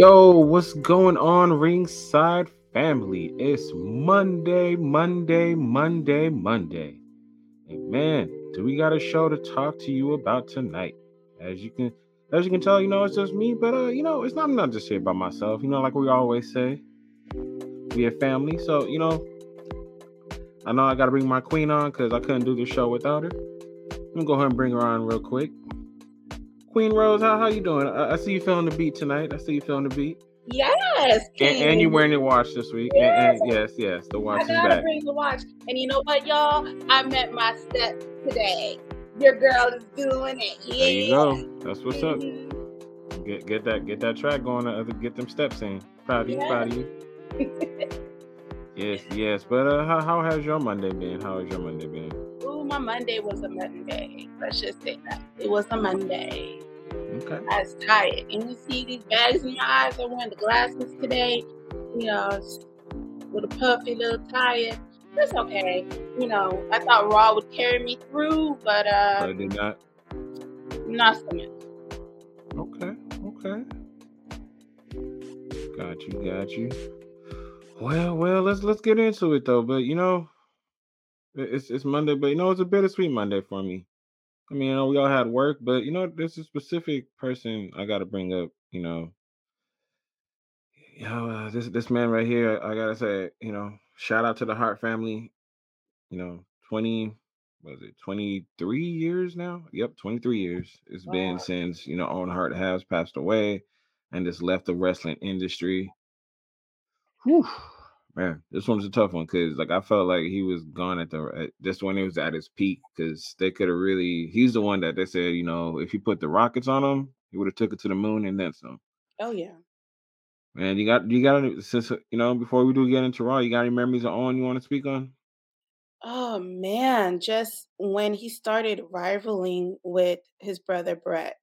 Yo, what's going on, Ringside family? It's Monday, Monday, Monday, Monday. And man, do we got a show to talk to you about tonight? As you can as you can tell, you know, it's just me, but uh, you know, it's not I'm not just here by myself, you know, like we always say. We a family. So, you know, I know I gotta bring my queen on because I couldn't do the show without her. I'm gonna go ahead and bring her on real quick. Queen Rose, how, how you doing? I, I see you feeling the beat tonight. I see you feeling the beat. Yes, And, and you're wearing your watch this week. Yes. And, and yes, yes, the watch I is gotta back. bring the watch. And you know what, y'all? I met my step today. Your girl is doing it. Yeah. There you go. That's what's up. Mhm. Get get that get that track going. Uh, get them steps in. Proud of you. Proud of you. Yes, yes. But uh, how how has your Monday been? How has your Monday been? Ooh, my Monday was a Monday. Let's just say that. It was a Monday. Okay. I was tired. And you see these bags in your eyes. I wearing the glasses today. You know, with a puffy little tired. That's okay. You know, I thought Raw would carry me through, but uh, I did not. not so much. Okay. Okay. Got you. Got you. Well, well. Let's let's get into it though. But you know, it's it's Monday. But you know, it's a bittersweet Monday for me. I mean, you know, we all had work, but you know, there's a specific person I got to bring up. You know, you know, uh, this this man right here. I gotta say, you know, shout out to the Hart family. You know, twenty was it twenty three years now? Yep, twenty three years. It's been since you know Owen Hart has passed away and just left the wrestling industry. Whew. Man, this one's a tough one because like I felt like he was gone at the at, just when he was at his peak because they could have really. He's the one that they said you know if you put the rockets on him, he would have took it to the moon and then some. Oh yeah. Man, you got you got any- since you know before we do get into Raw, you got any memories of Owen you want to speak on? Oh man, just when he started rivaling with his brother Bret,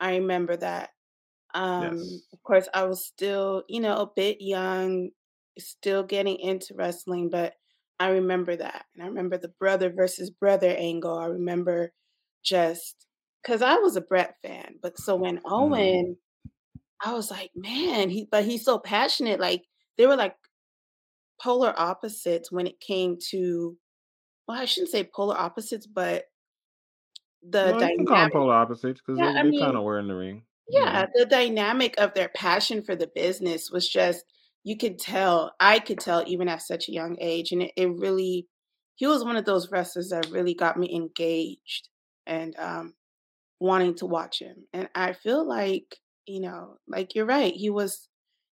I remember that. Um, Yes. of course, I was still, you know, a bit young, still getting into wrestling, but I remember that. And I remember the brother versus brother angle. I remember just because I was a Bret fan, but so when Mhm. Owen, I was like, man, he, but he's so passionate. Like they were like polar opposites when it came to well, I shouldn't say polar opposites, but the No, you can call them dynamic. polar opposites because Yeah, they, they kind of were in the ring. You yeah, the dynamic of their passion for the business was just you could tell, I could tell even at such a young age. And it, it really he was one of those wrestlers that really got me engaged and um wanting to watch him. And I feel like, you know, like you're right, he was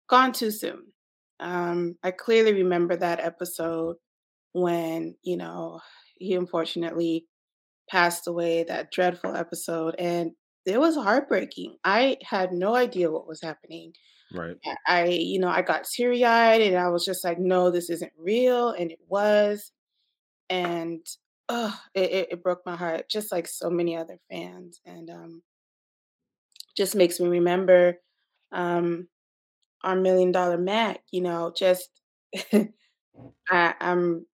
gone too soon. Um, I clearly remember that episode when, you know, he unfortunately passed away, that dreadful episode. And it was heartbreaking. I had no idea what was happening. Right. I, you know, I got teary eyed and I was just like, no, this isn't real. And it was. And it, it, it broke my heart, just like so many other fans. And um, just makes me remember um, our million dollar Mac, you know, just I, I'm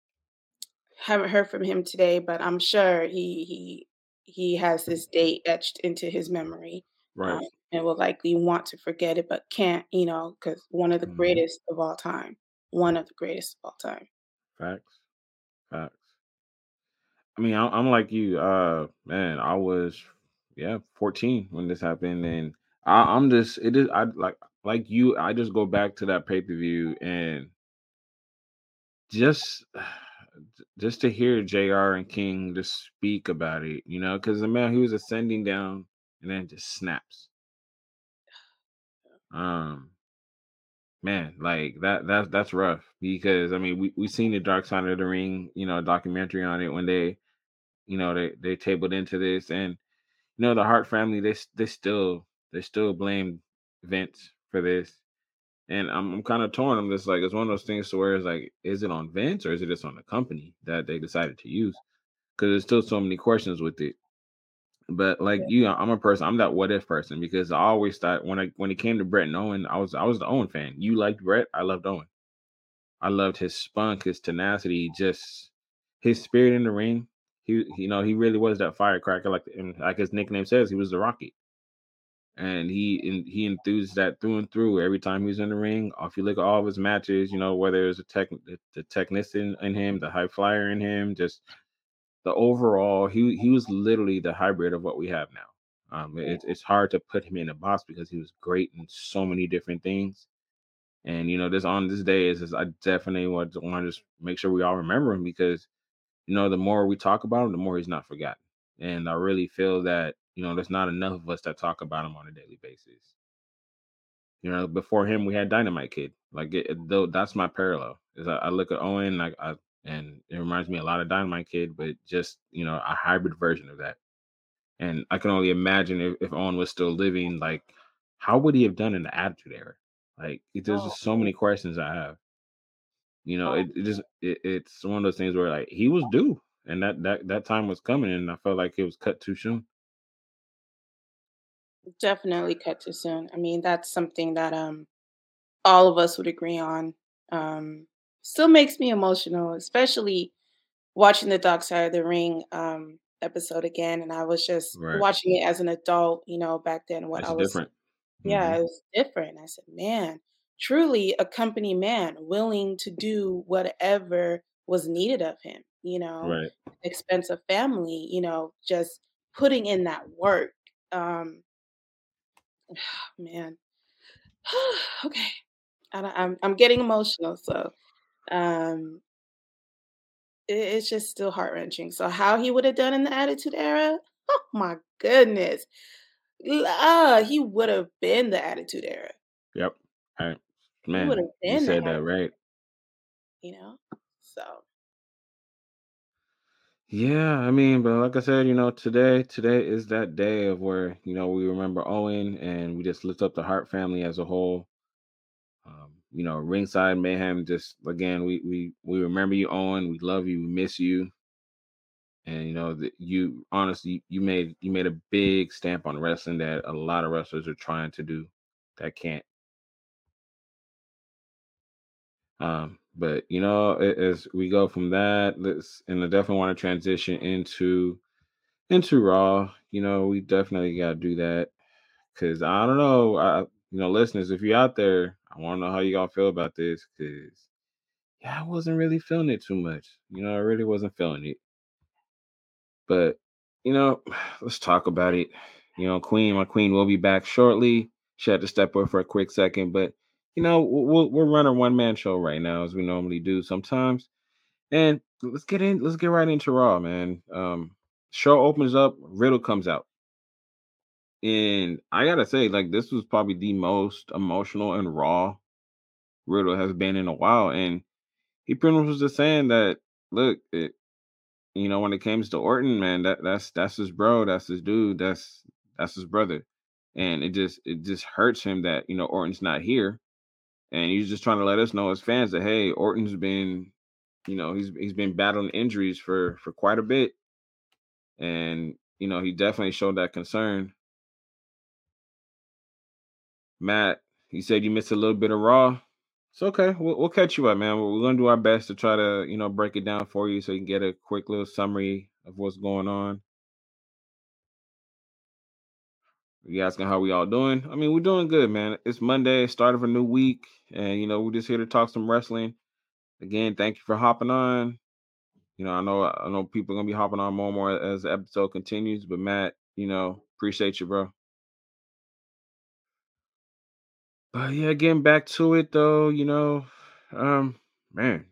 haven't heard from him today, but I'm sure he he he has this date etched into his memory, um, Right. and will likely want to forget it, but can't, you know, because one of the Mhm. greatest of all time, one of the greatest of all time. Facts. Facts. I mean, I, I'm like you. Uh, man, I was yeah 14 when this happened, and I, I'm just it is I like like you. I just go back to that pay per view and just just to hear Jr. and King just speak about it, you know, because the man he was ascending down and then just snaps. Um, man, like that that's that's rough because I mean we we seen the Dark Side of the Ring, you know, documentary on it when they you know they they tabled into this and you know the Hart family they they still they still blame Vince for this and I'm I'm kind of torn. I'm just like it's one of those things to where it's like is it on Vince or is it just on the company that they decided to use because there's still so many questions with it. But like Yeah. you, I'm a person. I'm that what if person because I always thought when I when it came to Bret and Owen, I was I was the Owen fan. You liked Bret, I loved Owen. I loved his spunk, his tenacity, just his spirit in the ring. He, you know, he really was that firecracker. Like and like his nickname says, he was the Rocket. and he he enthused that through and through every time he was in the ring. If you look at all of his matches, you know whether it's a tech the technician in him, the high flyer in him, just the overall he he was literally the hybrid of what we have now. Um, it, it's hard to put him in a box because he was great in so many different things. And you know, this on this day is, is I definitely want to want to just make sure we all remember him because you know the more we talk about him, the more he's not forgotten. And I really feel that you know there's not enough of us that talk about him on a daily basis. You know, before him we had Dynamite Kid. Like it, it, though that's my parallel. Is I, I look at Owen like I and it reminds me a lot of Dynamite Kid, but just you know a hybrid version of that. And I can only imagine if, if Owen was still living, like how would he have done in the Attitude Era? Like there's Oh, just so many questions I have. You know, it, it just it, it's one of those things where like he was due, and that that that time was coming, and I felt like it was cut too soon. definitely cut too soon. I mean, that's something that um all of us would agree on. Um, still makes me emotional, especially watching the Dark Side of the Ring um episode again. And I was just Right, watching it as an adult, you know, back then what I was different. hmm Yeah, it was different. I said, "Man, truly a company man, willing to do whatever was needed of him, you know, Right. expense of family, you know, just putting in that work." Um, man. Okay. I I'm I'm getting emotional, so, um, it it's just still heart-wrenching. So how he would have done in the Attitude Era? Oh my goodness. Ah, he would have been the Attitude Era. Yep. Right. Man, you said that right. you know? So Yeah, I mean, but like I said, you know, today today is that day of where you know we remember Owen, and we just lift up the Hart family as a whole. Um, you know, ringside mayhem. Just again, we we we remember you, Owen. We love you. We miss you. And you know that you honestly you made you made a big stamp on wrestling that a lot of wrestlers are trying to do that can't. Um, but you know, as we go from that, let's and I definitely want to transition into into Raw. You know, we definitely got to do that because I don't know, I, you know, listeners, if you're out there, I want to know how you all feel about this because yeah, I wasn't really feeling it too much. You know, I really wasn't feeling it. But you know, let's talk about it. You know, Queen, my Queen will be back shortly. She had to step away for a quick second, but you know, we'll, we'll run a one man show right now as we normally do sometimes. And let's get in. Let's get right into Raw, man. Um, show opens up. Riddle comes out, and I gotta say, like, this was probably the most emotional and raw Riddle has been in a while. And he pretty much was just saying that, look, it, you know, when it comes to Orton, man, that that's that's his bro, that's his dude, that's that's his brother. And it just it just hurts him that you know Orton's not here, and he's just trying to let us know as fans that hey, Orton's been, you know, he's he's been battling injuries for for quite a bit, and you know he definitely showed that concern. Matt, you said you missed a little bit of Raw. It's okay. We'll, we'll catch you up, man. We're gonna do our best to try to you know break it down for you so you can get a quick little summary of what's going on. You asking how we all doing? I mean, we're doing good, man. It's Monday, start of a new week, and you know we're just here to talk some wrestling. Again, thank you for hopping on. You know, I know I know people are gonna be hopping on more and more as the episode continues. But Matt, you know, appreciate you, bro. But yeah, getting back to it though, you know, um, man,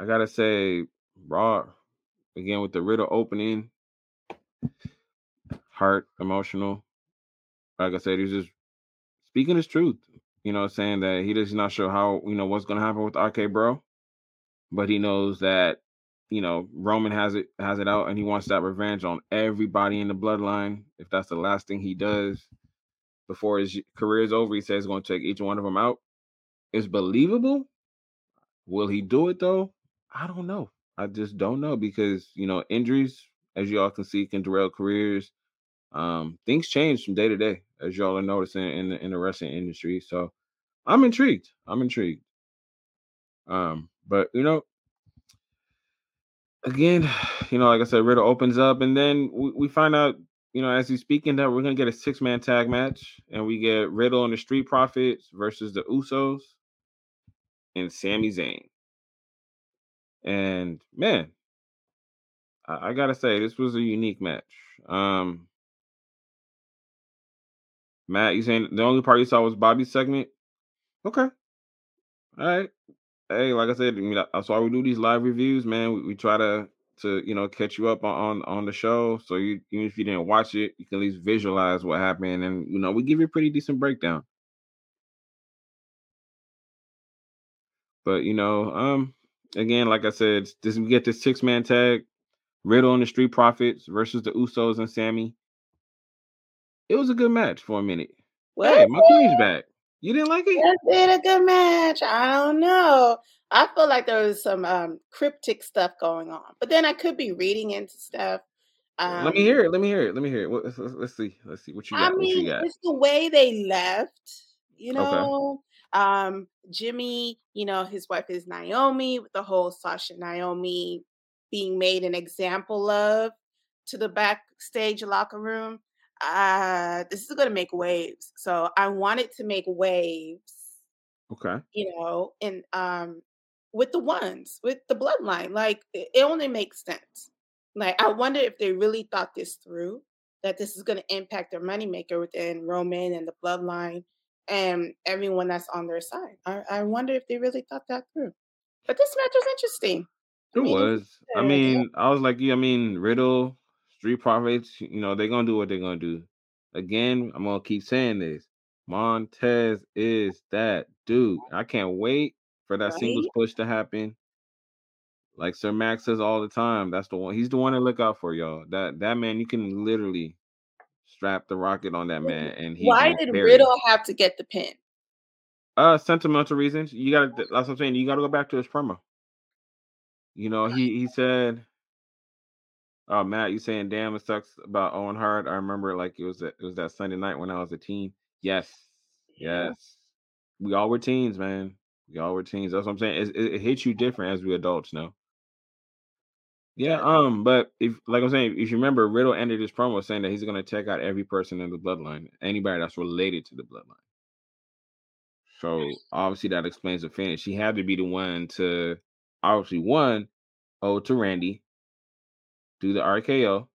I gotta say, Raw again with the Riddle opening, heart emotional. Like I said, he's just speaking his truth. You know, saying that he does not sure how you know what's gonna happen with RK Bro but he knows that you know Roman has it has it out, and he wants that revenge on everybody in the bloodline. If that's the last thing he does before his career is over, he says he's going to take each one of them out. It's believable. Will he do it though? I don't know. I just don't know because you know injuries, as y'all can see, can derail careers. Um, things change from day to day, as y'all are noticing in the in the wrestling industry. So I'm intrigued. I'm intrigued. Um, but you know, again, you know, like I said, Riddle opens up, and then we, we find out you know, as he's speaking, that we're gonna get a six man tag match, and we get Riddle and the Street Profits versus the Usos and Sami Zayn. And man, I, I gotta say, this was a unique match. Um, Matt, you saying the only part you saw was Bobby's segment? Okay. All right. Hey, like I said, I mean, that's why we do these live reviews, man. We, we try to to you know catch you up on, on on the show, so you even if you didn't watch it, you can at least visualize what happened, and you know we give you a pretty decent breakdown. But you know, um, again, like I said, this we get this six man tag, Riddle and the Street Profits versus the Usos and Sami. It was a good match for a minute. Hey, my queen's back. You didn't like it? Was it a good match? I don't know. I feel like there was some um, cryptic stuff going on, but then I could be reading into stuff. Um, Let me hear it. Let me hear it. Let me hear it. Let's, let's- see. Let's see what you I got. You mean, got? it's the way they left, you Okay. know. Um, Jimmy, you know, his wife is Naomi, with the whole Sasha Naomi being made an example of to the backstage locker room. Uh, this is gonna make waves. So I wanted to make waves, Okay. you know, and um with the ones, with the bloodline. Like it, only makes sense. Like I wonder if they really thought this through, that this is gonna impact their moneymaker within Roman and the bloodline and everyone that's on their side. I, I wonder if they really thought that through. But this match was interesting. I It mean, was. I mean, I was like, yeah, I mean, Riddle, Street Profits, you know, they're gonna do what they're gonna do. Again, I'm gonna keep saying this. Montez is that dude. I can't wait for that singles push to happen. Like Sir Max says all the time, that's the one. He's the one to look out for, y'all. That that man, you can literally strap the rocket on that man, and he Why did. Riddle have to get the pin? Uh, sentimental reasons. You gotta. That's what I'm saying. You gotta go back to his promo. You know, he he said, "Oh, Matt, you saying damn it sucks about Owen Hart." I remember like it was that it was that Sunday night when I was a teen. Yes, Yeah. yes, we all were teens, man. We all were teens. That's what I'm saying. It, it, it hits you different as we adults now. Yeah, um, but if like I'm saying, if you remember, Riddle ended his promo saying that he's gonna check out every person in the bloodline, anybody that's related to the bloodline. So obviously that explains the finish. He had to be the one to obviously one owe to Randy, do the RKO,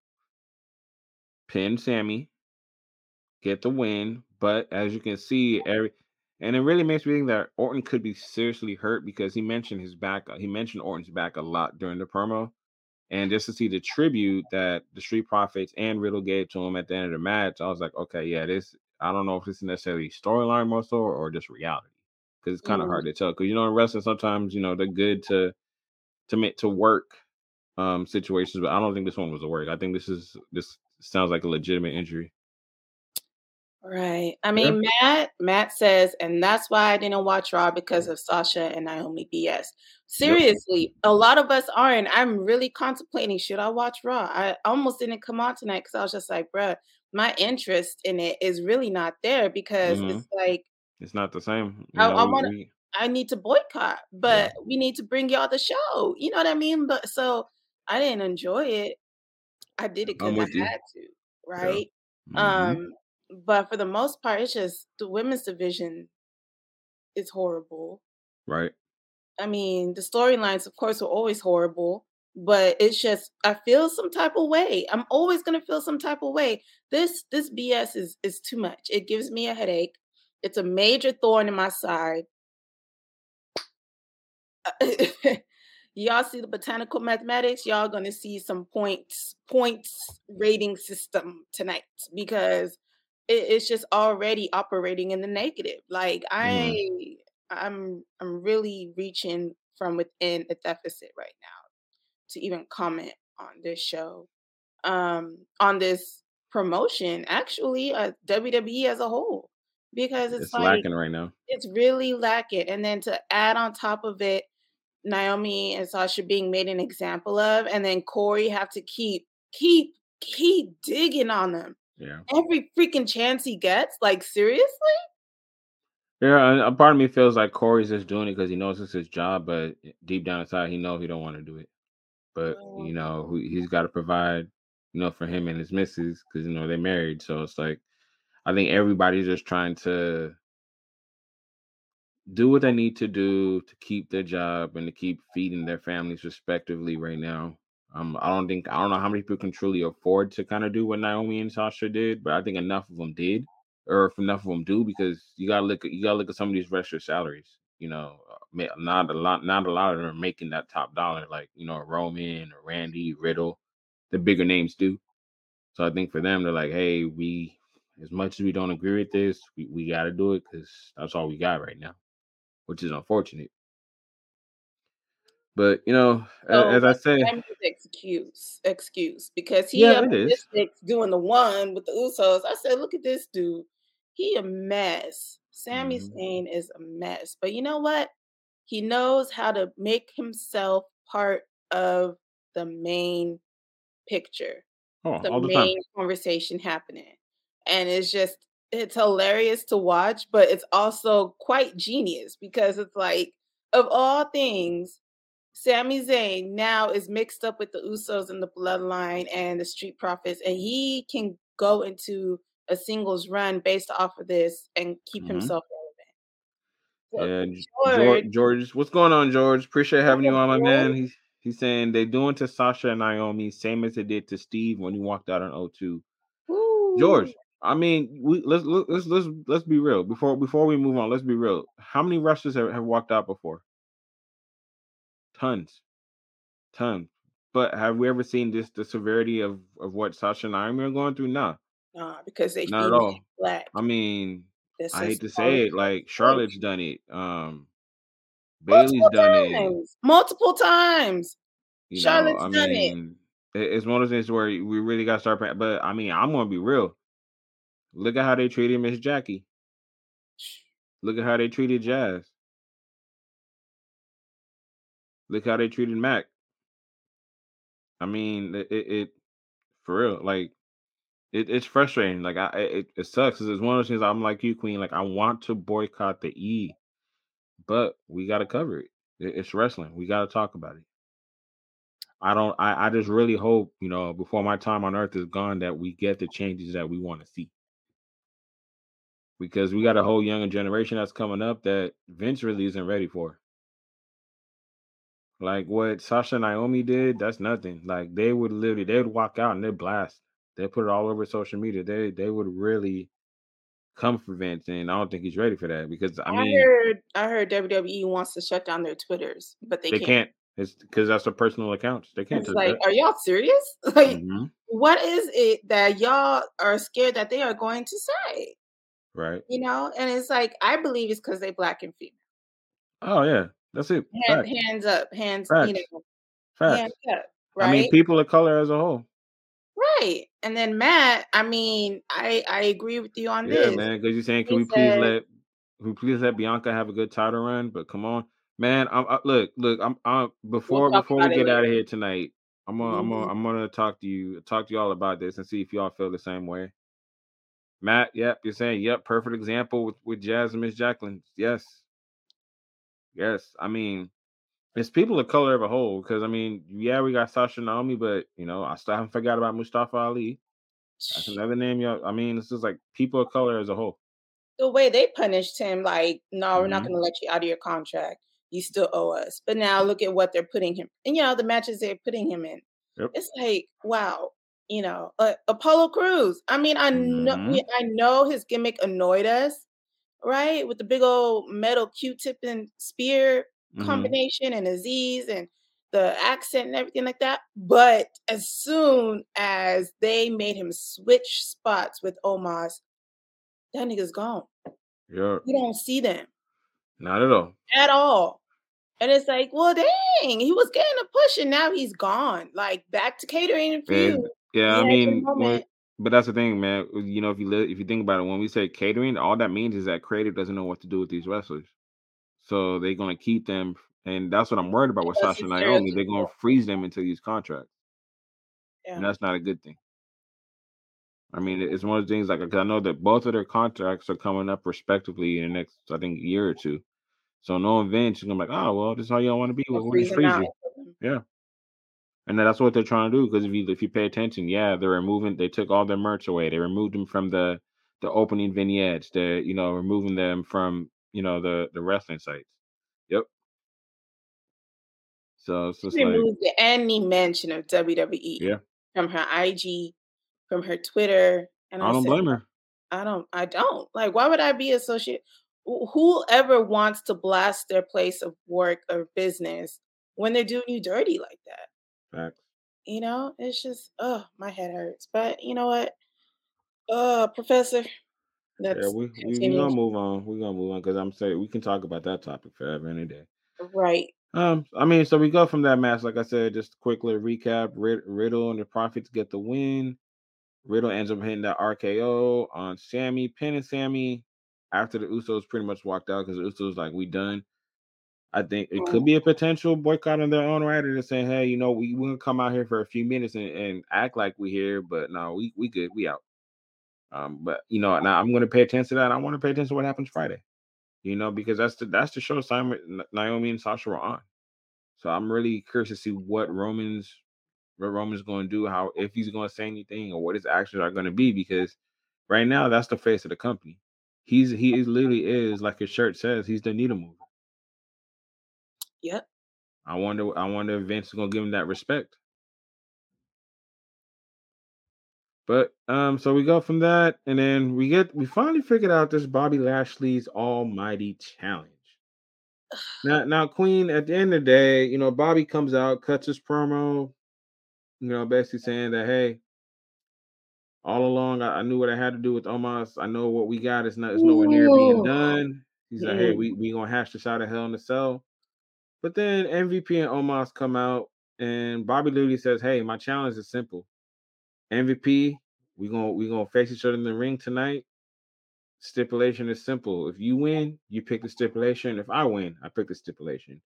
pin Sami, get the win. But as you can see, every and it really makes me think that Orton could be seriously hurt because he mentioned his back. He mentioned Orton's back a lot during the promo. And just to see the tribute that the Street Profits and Riddle gave to him at the end of the match, I was like, okay, yeah, this. I don't know if this is necessarily storyline more so or just reality, because it's kind of Mm. hard to tell. Because you know, in wrestling, sometimes you know they're good to to make to work um situations, but I don't think this one was a work. I think this is this sounds like a legitimate injury. Right. I Yeah. mean, Matt, Matt says, and that's why I didn't watch Raw because of Sasha and Naomi BS. Yep. Seriously, a lot of us aren't. I'm really contemplating should I watch Raw? I almost didn't come on tonight because I was just like, bruh, my interest in it is really not there because hmm it's like It's not the same. You I, I want to. I need to boycott, yeah, but we need to bring y'all the show. You know what I mean? But so I didn't enjoy it. I did it because I you. had to, Yeah. right? hmm Um, but for the most part, it's just the women's division is horrible. Right. I mean, the storylines, of course, are always horrible, but it's just I feel some type of way. I'm always gonna feel some type of way. This this BS is is too much. It gives me a headache. It's a major thorn in my side. y'all see the botanical mathematics? Y'all gonna see some points points rating system tonight because it, it's just already operating in the negative. Like hmm i i'm i'm really reaching from within a deficit right now to even comment on this show. Um on this promotion actually uh, wwe as a whole because it's It's like lacking right now. it's really lacking. And then to add on top of it Naomi and Sasha being made an example of, and then Corey have to keep keep keep digging on them Yeah. every freaking chance he gets. Like seriously? Yeah, a part of me feels like Corey's just doing it because he knows it's his job, but deep down inside, he knows he don't want to do it. But you know, Oh, he- he's got to provide you know, for him and his missus because you know they're married. So it's like I think everybody's just trying to do what they need to do to keep their job and to keep feeding their families respectively right now. Um, I don't think I don't know how many people can truly afford to kind of do what Naomi and Sasha did, but I think enough of them did, or if enough of them do, because you gotta look at you gotta look at some of these wrestlers' salaries. You know, uh, not a lot, not a lot of them are making that top dollar like you know Roman or Randy Riddle, the bigger names do. So I think for them, they're like, hey, we as much as we don't agree with this, we, we got to do it because that's all we got right now, which is unfortunate. But you know, So as, I say, excuse excuse because he yeah. Doing the one with the Usos. I said, look at this dude. He a mess. Sami Mhm. Is a mess. But you know what? He knows how to make himself part of the main picture, Oh, the all the time. main conversation happening. And it's just it's hilarious to watch, but it's also quite genius because it's like of all things, Sami Zayn now is mixed up with the Usos and the Bloodline and the Street Profits, and he can go into a singles run based off of this and keep hmm himself relevant. So George, George, George, what's going on, George? Appreciate having you on, my man. He's he's saying they're doing to Sasha and Naomi same as they did to Steve when he walked out on O2. woo, George, I mean, we let's let's let's let's, be real before before we move on. Let's be real. How many wrestlers have, have walked out before? Tons, tons. But have we ever seen this the severity of of what Sasha and Naomi are going through? Nah, nah, because they not at all. black. I mean, This I hate to say it it, like. Charlotte's done it. Um, multiple Bayley's done it. times, multiple times. You know, Charlotte's I done it. mean, it- it's one of those things where we really got to start. But I mean, I'm gonna be real. Look at how they treated Miss Jackie. Look at how they treated Jazz. Look how they treated Mac. I mean, it, it, it for real. Like it, it's frustrating. Like I, it, it sucks. it's one of those things. I'm like you, Queen. Like I want to boycott the E, but we got to cover it. It- It's wrestling. We got to talk about it. I don't. I, I just really hope you know before my time on Earth is gone that we get the changes that we want to see. Because we got a whole younger generation that's coming up that Vince really isn't ready for. Like what Sasha and Naomi did, that's nothing. Like they would literally, they would walk out and they'd blast. They put it all over social media. They they would really come for Vince, and I don't think he's ready for that because I I mean heard I heard WWE wants to shut down their Twitters, but they they can't. can't. It's because that's a personal account. They can't It's like, that. are y'all serious? Like, hmm what is it that y'all are scared that they are going to say? Right. You know, and it's like I believe it's because they black and female. Oh yeah, that's it. Hand, hands up, hands, you know, Facts. hands up, I mean, people of color as a whole. Right. And then Matt, I mean, I I agree with you on this. Yeah, this. man. Because you're saying, can He we please let, we please let Bianca have a good title run? But come on, man. I'm I, look, look. I'm, I'm we'll before before we get out of here tonight. I'm gonna, I'm Mhm. gonna, I'm gonna talk to you, talk to y'all about this, and see if y'all feel the same way. Matt, yep, you're saying, yep, perfect example with with Jazz and Miss Jacqueline. Yes, yes. I mean, it's people of color of a whole. Because I mean, yeah, we got Sasha Naomi, but you know, I still haven't forgot about Mustafa Ali. That's another name, y'all. I mean, it's just like people of color as a whole. The way they punished him, like, no, we're not hmm going to let you out of your contract. You still owe us. But now look at what they're putting him. And you know the matches they're putting him in. Yep. It's like, wow, you know, uh, Apollo Crews. I mean, I know, hmm we- I know his gimmick annoyed us, right? With the big old metal Q-tip and spear hmm combination and Azeez and the accent and everything like that. But as soon as they made him switch spots with Omos, that nigga's gone. Yep. You don't see them Not at all. at all. And it's like, well, dang, he was getting a push and now he's gone. Like back to catering for And you. Yeah, I You had your mean, when, but that's the thing, man. You know, if you li- if you think about it, when we say catering, all that means is that creative doesn't know what to do with these wrestlers, so they're gonna keep them, and that's what I'm worried about with Because Sasha and Naomi. They're gonna freeze them into these contracts, and that's not a good thing. I mean, it's one of the things like 'cause I know that both of their contracts are coming up respectively in the next, I think, year or two. So no Vince, you're gonna be like, oh well, this is how y'all want to be. We'll, freeze you. Yeah. And that's what they're trying to do. Because if you if you pay attention, yeah, they're removing. They took all their merch away. They removed them from the the opening vignettes. They're you know removing them from you know the the wrestling sites. Yep. So it's just like removed any mention of WWE yeah, from her IG, from her Twitter, and I I don't said, blame her. I don't, I don't like. Why would I be associated? Whoever wants to blast their place of work or business when they're doing you dirty like that? Facts. You know, it's just, oh, my head hurts. But you know what, uh, Professor, Yeah, let's we we gonna move on. We gonna move on because I'm saying we can talk about that topic forever any day. Right. Um, I mean, so we go from that match. Like I said, just quickly recap: Riddle and the Profits get the win. Riddle ends up hitting that RKO on Sami, pinning Sami after the Usos pretty much walked out because the Usos like we done. I think it could Mhm. be a potential boycott in their own right. They're saying, hey, you know, we we're gonna come out here for a few minutes and, and act like we're here, but no, we we good, we out. Um, but you know, now I'm gonna pay attention to that. I want to pay attention to what happens Friday. You know, because that's the that's the show Simon Naomi and Sasha were on. So I'm really curious to see what Roman's what Roman's going to do, how if he's going to say anything or what his actions are going to be. Because right now, that's the face of the company. He's he is literally is like his shirt says. He's the needle mover. Yep. I wonder. I wonder if Vince is going to give him that respect. But um, so we go from that, and then we get we finally figured out this Bobby Lashley's Almighty Challenge. Now, now, Queen. At the end of the day, you know, Bobby comes out, cuts his promo, you know, basically saying that, hey, all along I, I knew what I had to do with Omos. I know what we got is not is nowhere near being done. He's like, hey, we we gonna hash this out of hell in the cell. But then MVP and Omos come out, and Bobby literally says, hey, my challenge is simple. MVP, we gonna we gonna face each other in the ring tonight. Stipulation is simple. If you win, you pick the stipulation. If I win, I pick the stipulation.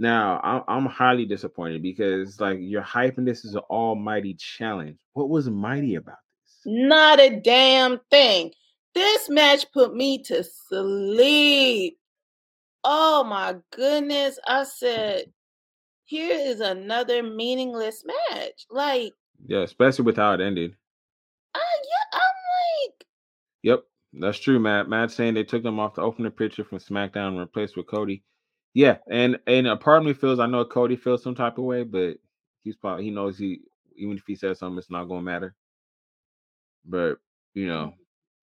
Now I'm highly disappointed because like you're hyping this is an almighty challenge. What was mighty about this? Not a damn thing. This match put me to sleep. Oh my goodness. I said, mm-hmm. here is another meaningless match. Like, Yeah, especially with how it ended. I, uh, yeah, I'm like, Yep, that's true, Matt. Matt saying they took them off the opener picture from SmackDown and replaced with Cody. Yeah, and and a part of me feels I know Cody feels some type of way, but he's probably he knows he even if he says something, it's not gonna matter. But you know,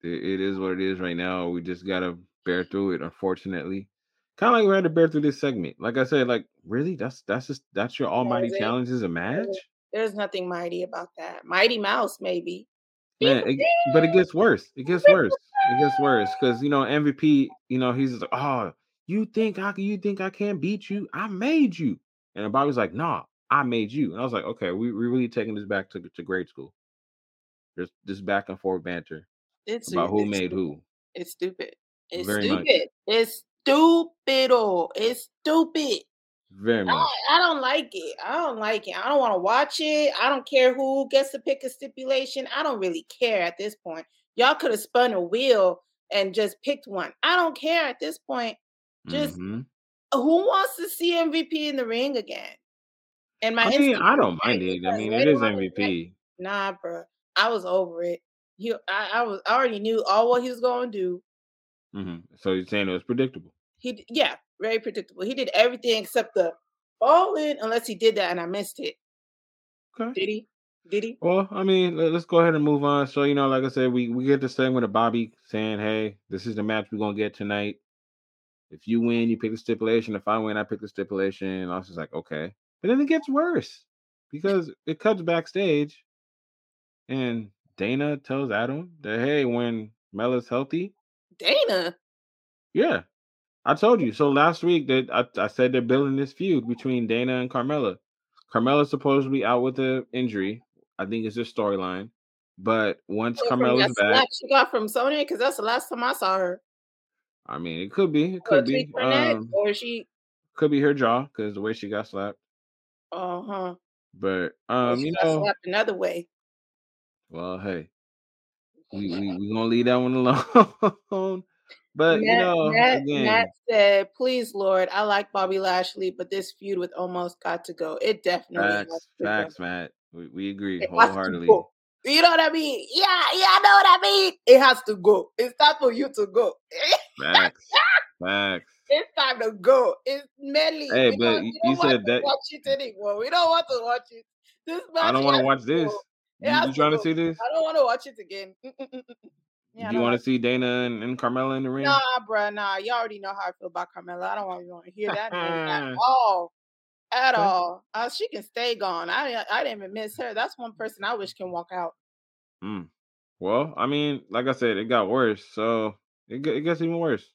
mm-hmm. it, it is what it is right now. We just gotta bear through it, unfortunately. Kind of like we had to bear through this segment. Like I said, like really, that's that's just that's your almighty challenge is a match, there's nothing mighty about that. Mighty Mouse, maybe. man. It, but it gets worse. It gets worse. It gets worse because you know MVP. You know he's like, oh, you think I can you think I can't beat you? I made you. And Bobby's like, nah, I made you. And I was like, okay, we we really taking this back to to grade school. There's this back and forth banter It's about who made who. It's stupid. It's Very much. stupid. It's stupid. It's stupid. Very I, much. I don't like it. I don't like it. I don't want to watch it. I don't care who gets to pick a stipulation. I don't really care at this point. Y'all could have spun a wheel and just picked one. I don't care at this point. Just Mhm. who wants to see MVP in the ring again? And my I mean, I don't mind it. I mean, it is on in the night- MVP. Nah, bro. I was over it. He, I, I was, I already knew all what he was going to do. hmm So you're saying it was predictable? He, yeah, very predictable. He did everything except the falling, unless he did that and I missed it. Okay. Did he? Did he? Well, I mean, let, us go ahead and move on. So, you know, like I said, we we get the with a Bobby saying, "Hey, this is the match we're gonna get tonight. If you win, you pick the stipulation. If I win, I pick the stipulation." And I was just like, "Okay," but then it gets worse because it cuts backstage, and Dana tells Adam that, "Hey, when Mella's healthy, Dana. yeah, I told you." So last week that I, I said they're building this feud between Dana and Carmella. Carmella's supposed to be out with an injury. I think it's this storyline. But once Carmella's back, she got from Sonya, because that's the last time I saw her. I mean, it could be, it Or could be, tweak her neck, um, or she. could be her jaw because the way she got slapped. Uh huh. But um, you know, slapped another way. well, hey, we we we gonna leave that one alone. But you Matt, know, Matt, again, said, "Please, Lord, I like Bobby Lashley, but this feud with Omos got to go. It definitely facts, facts, Matt. We, we agree It wholeheartedly. You know what I mean? Yeah, yeah, I know what I mean. It has to go. It's time for you to go. Facts, facts. it's time to go. It's Melly. Hey, we but you- we you don't want said to that- watch it anymore. We don't want to watch it. This match I don't want to watch this. go. You, you trying to go. see this? I don't want to watch it again. Mm, mm, mm, Yeah, Do you want to see Dana and, and Carmella in the ring? Nah, bro, nah. You already know how I feel about Carmella. I don't want to hear that at all. At Okay. all. Uh, she can stay gone. I I didn't even miss her. That's one person I wish can walk out. Mm. Well, I mean, like I said, it got worse. So it, it gets even worse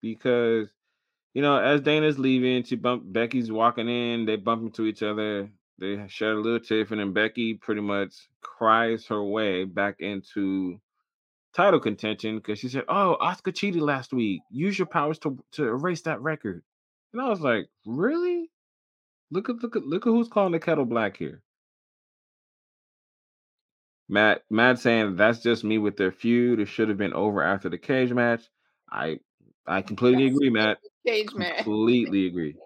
because you know, as Dana's leaving, she bump Becky's walking in. They bump into each other. They share a little tiff, and then Becky pretty much cries her way back into title contention because she said, "Oh, Asuka cheated last week. Use your powers to to erase that record." And I was like, "Really? Look at look at look at who's calling the kettle black here." Matt Matt saying that's just me with their feud. It should have been over after the cage match. I I completely agree, Matt. Cage match. Completely agree.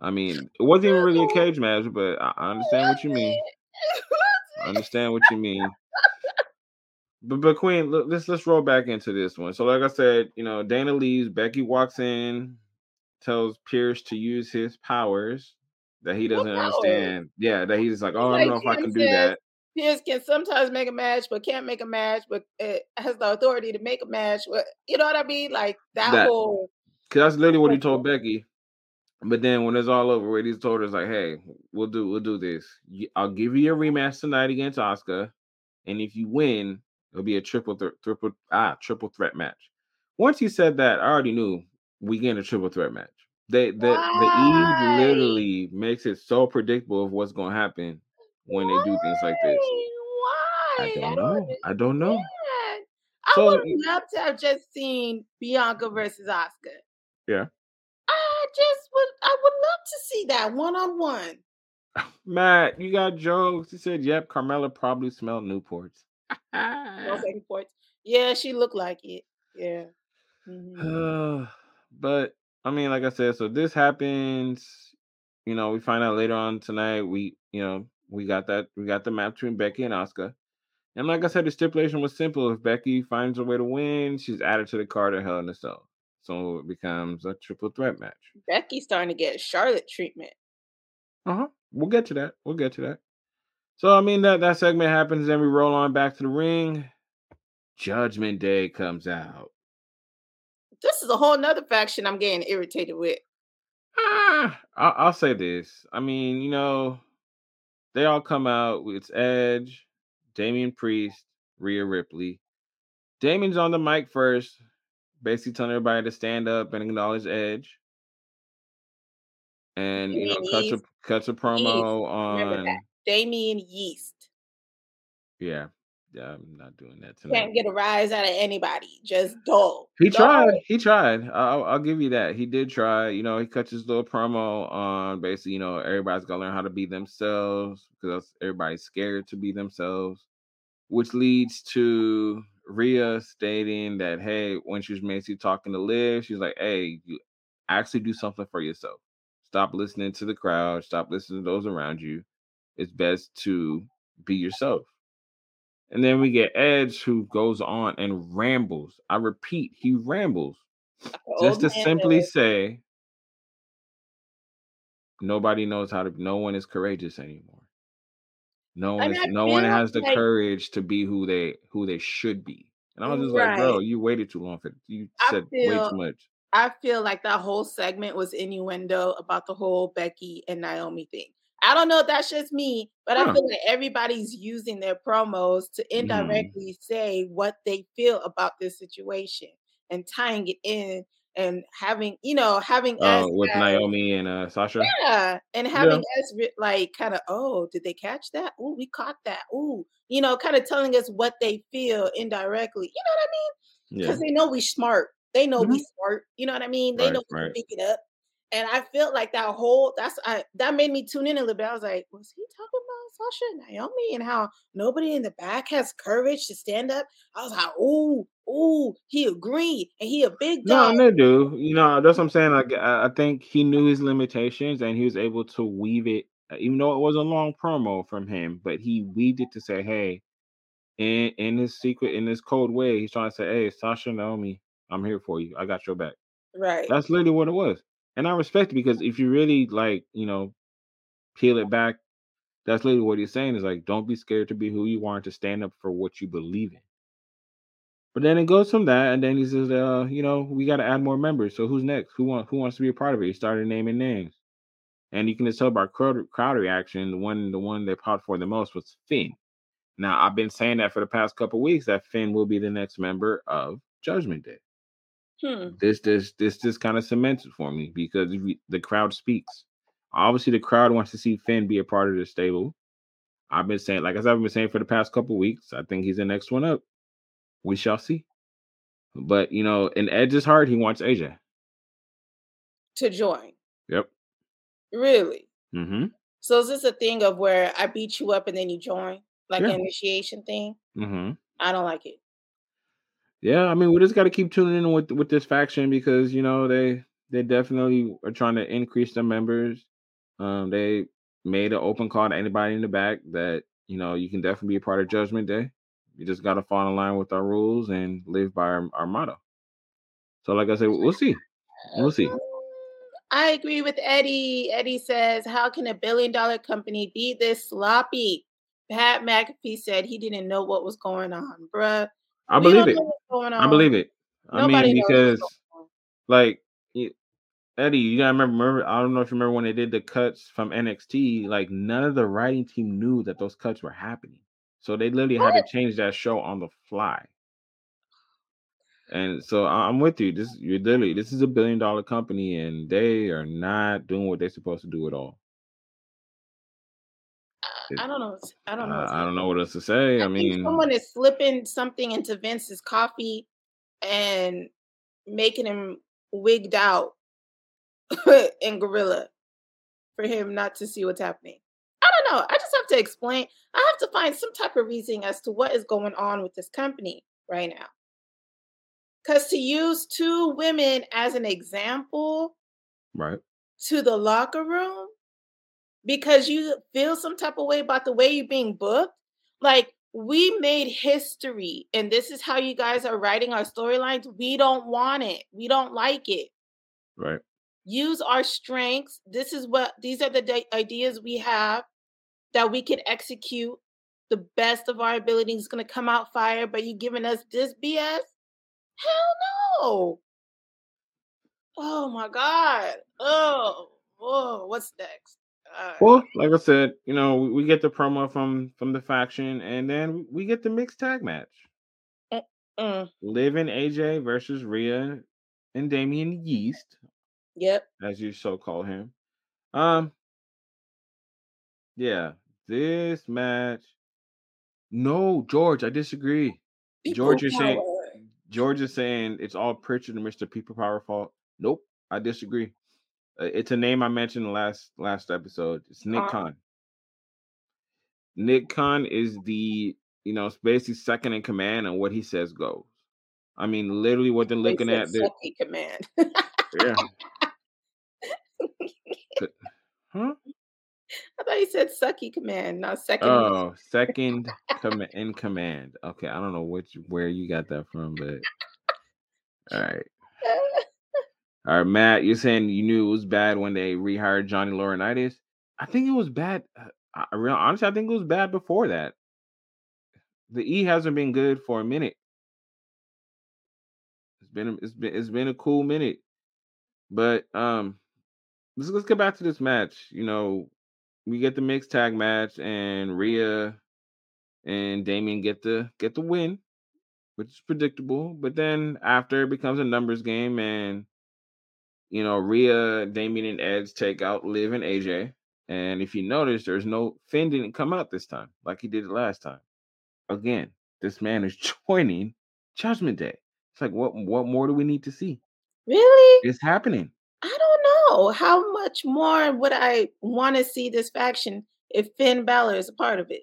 I mean, it wasn't even really a cage match, but I I understand what you mean. I understand what you mean. But but Queen, look, let's let's roll back into this one. So, like I said, you know, Dana leaves. Becky walks in, tells Pearce to use his powers that he doesn't understand. Yeah, that he's like, oh, I don't know if I can do that. Pearce can sometimes make a match, but can't make a match, but uh, has the authority to make a match. But you know what I mean? Like that, That- whole. Cause that's literally what he told Becky. But then when it's all over, what he's told her is like, "Hey, we'll do we'll do this. I'll give you a rematch tonight against Asuka, and if you win, it'll be a triple th- triple ah triple threat match." Once you said that, I already knew we get a triple threat match. They the the Why? E literally makes it so predictable of what's gonna happen when they do things like this. Why? I don't know. I don't know. I So- would love to have just seen Bianca versus Asuka. Yeah. I just would. I would love to see that one on one. Matt, you got jokes. He said, "Yep, Carmella probably smelled Newports." No second points. Yeah, she looked like it. Yeah. Mhm. Uh, but I mean, like I said, so this happens. You know, we find out later on tonight. We, you know, we got that. We got the map between Becky and Asuka. And like I said, the stipulation was simple. If Becky finds a way to win, she's added to the card of Hell in a Cell. So it becomes a triple threat match. Becky's starting to get Charlotte treatment. Uh huh. We'll get to that. We'll get to that. So I mean that that segment happens, then we roll on back to the ring. Judgment Day comes out. This is a whole nother faction I'm getting irritated with. Ah, I'll, I'll say this. I mean, you know, they all come out. It's Edge, Damian Priest, Rhea Ripley. Damian's on the mic first, basically telling everybody to stand up and acknowledge Edge. And you know, cuts a cuts a promo on. Damian Priest. Yeah, yeah, I'm not doing that tonight. Can't get a rise out of anybody. Just dull. He Dull. tried. He tried. I'll, I'll give you that. He did try. You know, he cut his little promo on basically, you know, everybody's gonna learn how to be themselves because everybody's scared to be themselves, which leads to Rhea stating that, hey, when she was basically talking to Liv, she's like, hey, you actually do something for yourself. Stop listening to the crowd. Stop listening to those around you. It's best to be yourself. And then we get Edge who goes on and rambles. I repeat, he rambles just to man simply say nobody knows how to no one is courageous anymore. No one is no one feel has the courage to be who they who they should be. And I was mm, just like, bro, you waited too long for you said way too much. I feel like that whole segment was innuendo about the whole Becky and Naomi thing. I don't know if that's just me, but Huh. I feel like everybody's using their promos to Mm. indirectly say what they feel about this situation and tying it in and having, you know, having us Uh, with Naomi and uh Sasha. yeah, and having us re- like kind of, oh, did they catch that? Oh, we caught that. Oh, you know, kind of telling us what they feel indirectly. You know what I mean? Yeah. because they know we smart. They know we smart. You know what I mean? They Right, know we right. pick it up. And I felt like that whole that's I that made me tune in a little bit. I was like, was he talking about Sasha and Naomi and how nobody in the back has courage to stand up. I was like, oh, oh, he agreed, and he a big dog. No, they do. You know, that's what I'm saying. Like, I, think he knew his limitations, and he was able to weave it, uh, even though it was a long promo from him. But he weaved it to say, "Hey, in in his secret, in his cold way, he's trying to say, "Hey, Sasha Naomi, I'm here for you. I got your back." Right. That's literally what it was, and I respect it because if you really like, you know, peel it back, that's literally what he's saying is like, don't be scared to be who you are and to stand up for what you believe in. But then it goes from that, and then he says, uh, you know, we got to add more members. So who's next? Who want who wants to be a part of it? He started naming names, and you can just tell by crowd, crowd reaction. The one the one that popped for the most was Finn. Now I've been saying that for the past couple weeks that Finn will be the next member of Judgment Day. Hmm. This this this just kind of cements it for me because we, the crowd speaks. Obviously, the crowd wants to see Finn be a part of the stable. I've been saying, like I've been saying for the past couple weeks, I think he's the next one up. We shall see. But you know, in Edge's heart, he wants AJ. To join. Yep. Really? Mm-hmm. So is this a thing of where I beat you up and then you join? Like Yeah. an initiation thing? Mm-hmm. I don't like it. Yeah, I mean, we just got to keep tuning in with with this faction because you know they they definitely are trying to increase their members. Um, they made an open call to anybody in the back that you know you can definitely be a part of Judgment Day. You just got to fall in line with our rules and live by our, our motto. So, like I said, we'll see. We'll see. Mm, I agree with Eddie. Eddie says, How can a billion dollar company be this sloppy? Pat McAfee said he didn't know what was going on, bruh. I believe it. know what's going on. I believe it. I Nobody mean, because like Eddie, you gotta remember, remember. I don't know if you remember when they did the cuts from NXT. Like none of the writing team knew that those cuts were happening, so they literally had to change that show on the fly. And so I'm with you. This you're literally this is a billion dollar company, and they are not doing what they're supposed to do at all. I don't know. I don't know. what's I, don't know what else to say. I I mean, someone is slipping something into Vince's coffee and making him wigged out in gorilla for him not to see what's happening. I don't know. I just have to explain. I have to find some type of reasoning as to what is going on with this company right now. Because to use two women as an example right? to the locker room because you feel some type of way about the way you're being booked. Like we made history, and this is how you guys are writing our storylines. We don't want it. We don't like it. Right. Use our strengths. This is what these are the ideas we have that we can execute the best of our ability. Is going to come out fire, but you giving us this BS? Hell no. Oh my God. Oh, oh, what's next? Uh, Well, like I said, you know, we, get the promo from from the faction, and then we get the mixed tag match. mm, Liv and AJ versus Rhea and Damian Yeast, yep. as you so call him. Um, yeah, this match. No, George, I disagree. George, People you're saying. George is saying it's all Prichard and Mr. People Power fault. Nope, I disagree. Uh, it's a name I mentioned last last episode. It's Nick Uh, Khan. Nick Khan is the you know it's basically second in command, and what he says goes. I mean, literally, what they're looking at. They're, sucky command. yeah. Huh? I thought you said sucky command, not second. in- Oh, second com- in command. Okay, I don't know which where you got that from, but all right. All right, Matt, you're saying you knew it was bad when they rehired Johnny Laurinaitis. I think it was bad. uh, I, I real honestly, I think it was bad before that. The E hasn't been good for a minute. It's been it's been it's been a cool minute, but um, let's let's get back to this match. You know, we get the mixed tag match, and Rhea and Damian get the get the win, which is predictable. But then after it becomes a numbers game, and you know, Rhea, Damian, and Edge take out Liv and AJ. And if you notice, there's no Finn didn't come out this time like he did the last time. Again, this man is joining Judgment Day. It's like what what more do we need to see? Really? It's happening. I don't know. How much more would I want to see this faction if Finn Balor is a part of it.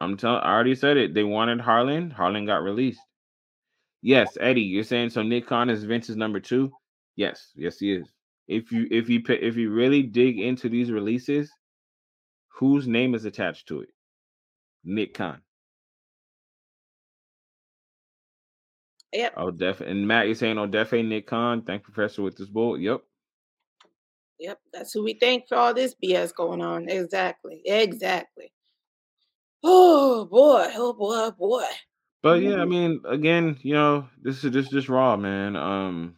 I'm telling. I already said it. They wanted Harlan. Harlan got released. Yes, Eddie. You're saying so? Nick Khan is Vince's number two. Yes, yes, he is. If you if you if you really dig into these releases, whose name is attached to it? Nick Khan. Yep. Oh, def and Matt, you're saying oh, definitely Nick Khan. Thank Professor with this bull. Yep. Yep, that's who we thank for all this BS going on. Exactly. Exactly. Oh boy, oh boy, oh boy. But yeah, I mean, again, you know, this is this just raw, man. Um,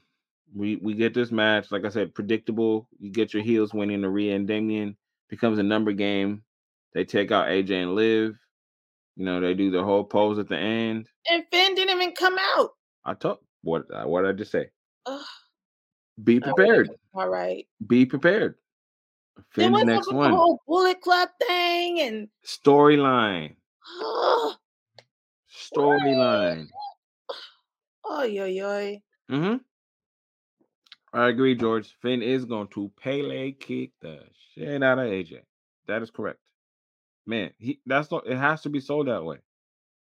we we get this match, like I said, predictable. You get your heels winning the Rhea and Damian becomes a number game. They take out AJ and Liv. You know, they do the whole pose at the end. And Finn didn't even come out. I told what uh, what did I just say? Ugh. Be prepared. All right. Be prepared. Finn's then next one. The whole Bullet Club thing and storyline. storyline. Oh, yo, yo. Mm-hmm. I agree, George. Finn is going to Pele kick the shit out of AJ. That is correct. Man, he that's not it has to be sold that way.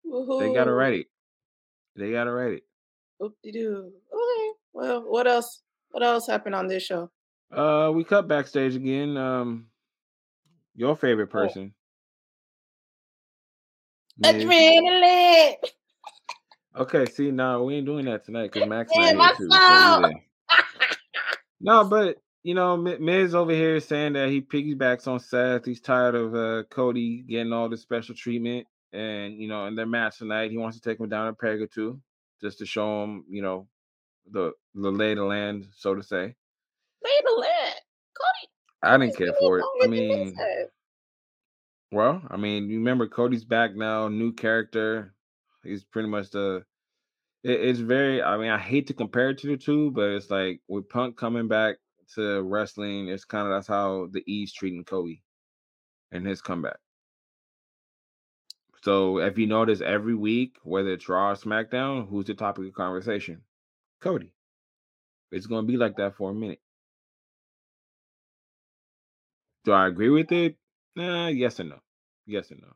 Woo-hoo. They got it ready. They got it ready. Oop-de-doo. Okay. Well, what else? What else happened on this show? Uh, we cut backstage again. Um, your favorite oh. person. Adrenaline. Okay, see, now we ain't doing that tonight because Max yeah, here too. So no, but you know, Miz over here is saying that he piggybacks on Seth. He's tired of uh, Cody getting all the special treatment, and you know, in their match tonight, he wants to take him down a peg or two just to show him, you know, the the lay of the land, so to say. Lay of the land, Cody. I didn't care for it. I mean, well, I mean, you remember Cody's back now, new character. He's pretty much the. It, it's very. I mean, I hate to compare it to the two, but it's like with Punk coming back to wrestling, it's kind of that's how the E's treating Cody and his comeback. So if you notice every week, whether it's Raw or SmackDown, who's the topic of conversation? Cody. It's going to be like that for a minute. Do I agree with it? Nah, yes and no. Yes and no.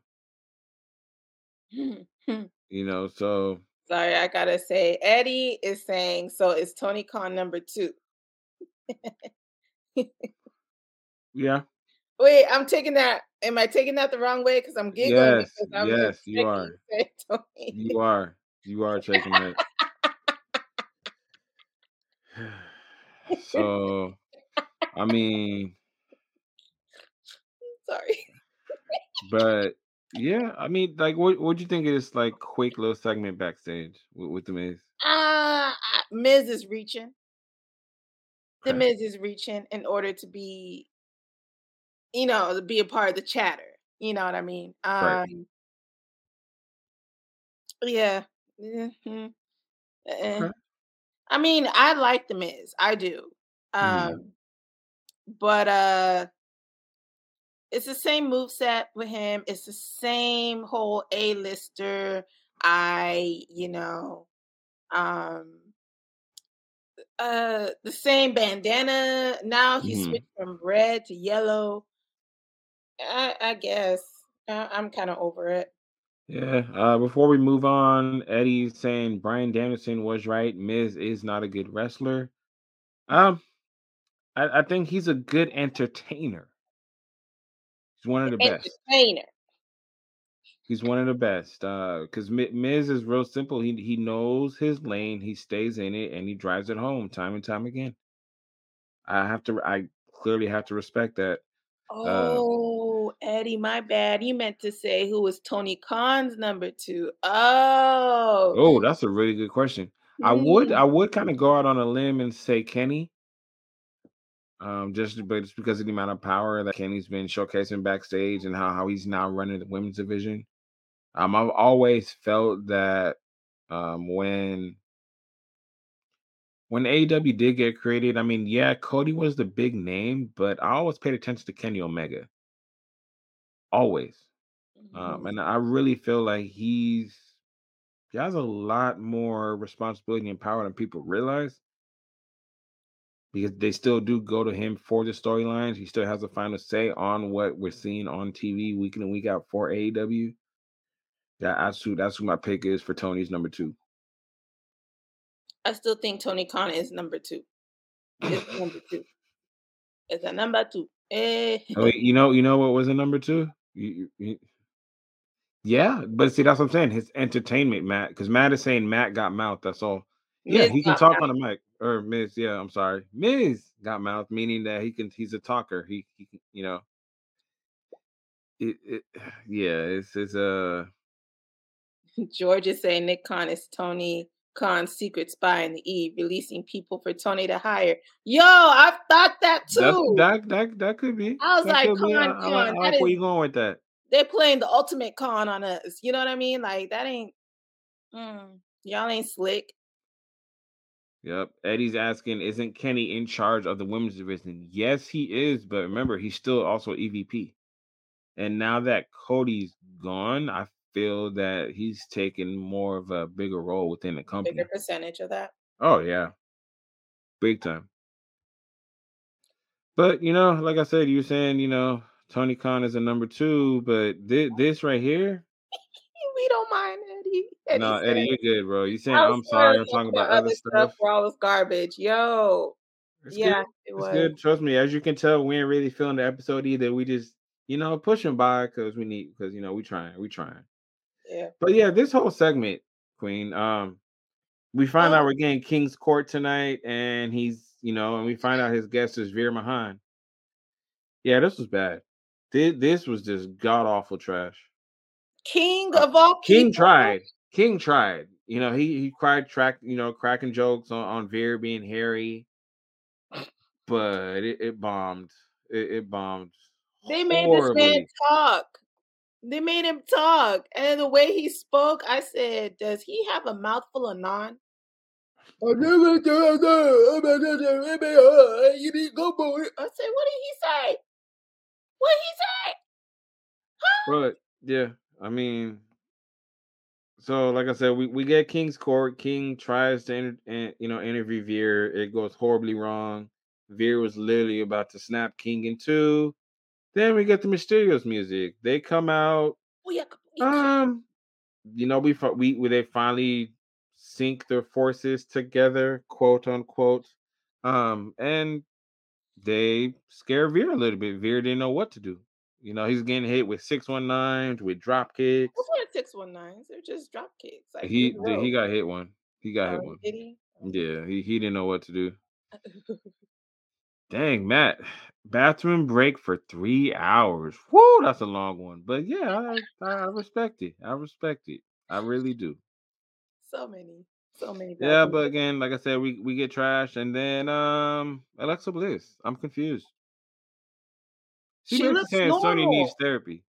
Hmm. you know, so. Sorry, I gotta say, Eddie is saying so. Is Tony Khan number two? yeah. Wait, I'm taking that. Am I taking that the wrong way? Because I'm giggling. Yes, I'm yes, you are. You are. You are taking it. so, I mean, sorry, but yeah, I mean, like, what what do you think of this like quick little segment backstage with, with the Miz? Uh Miz is reaching. The Miz is reaching in order to be you know, to be a part of the chatter. You know what I mean? Right. Um, yeah. Mm-hmm. Okay. I mean, I like the Miz. I do. Um, mm. but uh it's the same move set with him. It's the same whole A-lister. I, you know, um uh the same bandana. Now he mm. switched from red to yellow. I, I guess I, I'm kind of over it. Yeah. Uh, before we move on, Eddie's saying Bryan Danielson was right. Miz is not a good wrestler. Um, I, I think he's a good entertainer. He's one of the best. Entertainer. He's one of the best. Uh, because Miz is real simple. He he knows his lane. He stays in it, and he drives it home time and time again. I have to. I clearly have to respect that. Uh, oh, Eddie, my bad. You meant to say who was Tony Khan's number two. Oh. Oh, that's a really good question. I would I would kind of go out on a limb and say Kenny. Um, just but it's because of the amount of power that Kenny's been showcasing backstage and how, how he's now running the women's division. Um, I've always felt that um when when AEW did get created, I mean, yeah, Cody was the big name, but I always paid attention to Kenny Omega. Always. Um, mm-hmm. and I really feel like he's he has a lot more responsibility and power than people realize. Because they still do go to him for the storylines. He still has a final say on what we're seeing on TV week in and week out for AEW. Yeah, that's who that's who my pick is for Tony's number two. I still think Tony Khan is number two. Is number two. It's a number two. Eh. I mean, you know, you know what was a number two? You, you, yeah, but see, that's what I'm saying. His entertainment, Matt, because Matt is saying Matt got mouth. That's all. Yeah, Miz he can talk mouth. on the mic. Or Miz, yeah, I'm sorry. Miz got mouth, meaning that he can. He's a talker. He, he you know. It, it, yeah, it's it's uh George is saying Nick Khan is Tony Khan's secret spy in the E, releasing people for Tony to hire. Yo, I've thought that too. that that that could be. I was That like, be. I, Khan, I like, I like where is- you going with that. They're playing the ultimate con on us. You know what I mean? Like that ain't. Mm, y'all ain't slick. Yep. Eddie's asking, isn't Kenny in charge of the women's division? Yes, he is, but remember, he's still also EVP. And now that Cody's gone, I feel that he's taking more of a bigger role within the company. Bigger percentage of that. Oh yeah. Big time. But you know, like I said, you're saying, you know, Tony Khan is a number two, but this, this right here, We don't mind Eddie. Eddie no, said, Eddie, you're good, bro. You saying I was I'm sorry, I'm talking about other stuff. for all this garbage. Yo, It's yeah, good. it It's was. good. Trust me. As you can tell, we ain't really feeling the episode either. We just, you know, pushing by because we need because you know we trying, we trying. Yeah. But yeah, this whole segment, Queen. Um, we find out Oh. we're getting King's Court tonight, and he's, you know, and we find out his guest is Veer Mahaan. Yeah, this was bad. This, this was just god awful trash. King Uh, of all King people. tried. King tried. You know, he he cried track, you know, cracking jokes on, on Veer being hairy, but it, it bombed. It, it bombed. They made this man talk. They made him talk, and the way he spoke, I said, "Does he have a mouthful of non?" I said, "What did he say? What did he say?" But yeah, I mean, so like I said, we, we get King's Court. King tries to inter, in- you know interview Veer. It goes horribly wrong. Veer was literally about to snap King in two. Then we get the Mysterios music. They come out. Oh, yeah, yeah. Um, you know, we we, we they finally sync their forces together, quote unquote. Um, and they scare Veer a little bit. Veer didn't know what to do. You know, he's getting hit with six one nines, with drop kicks. Those weren't six one nines. They're just drop kicks. Like He he got hit one. He got hit one. did he? Yeah, he, he didn't know what to do. Dang, Matt. Bathroom break for three hours. Whoo, that's a long one. But yeah, I, I respect it. I respect it. I really do. so many, so many. Yeah, but again, like I said, we, we get trashed and then um Alexa Bliss. I'm confused. She, looks saying Sony needs normal. therapy.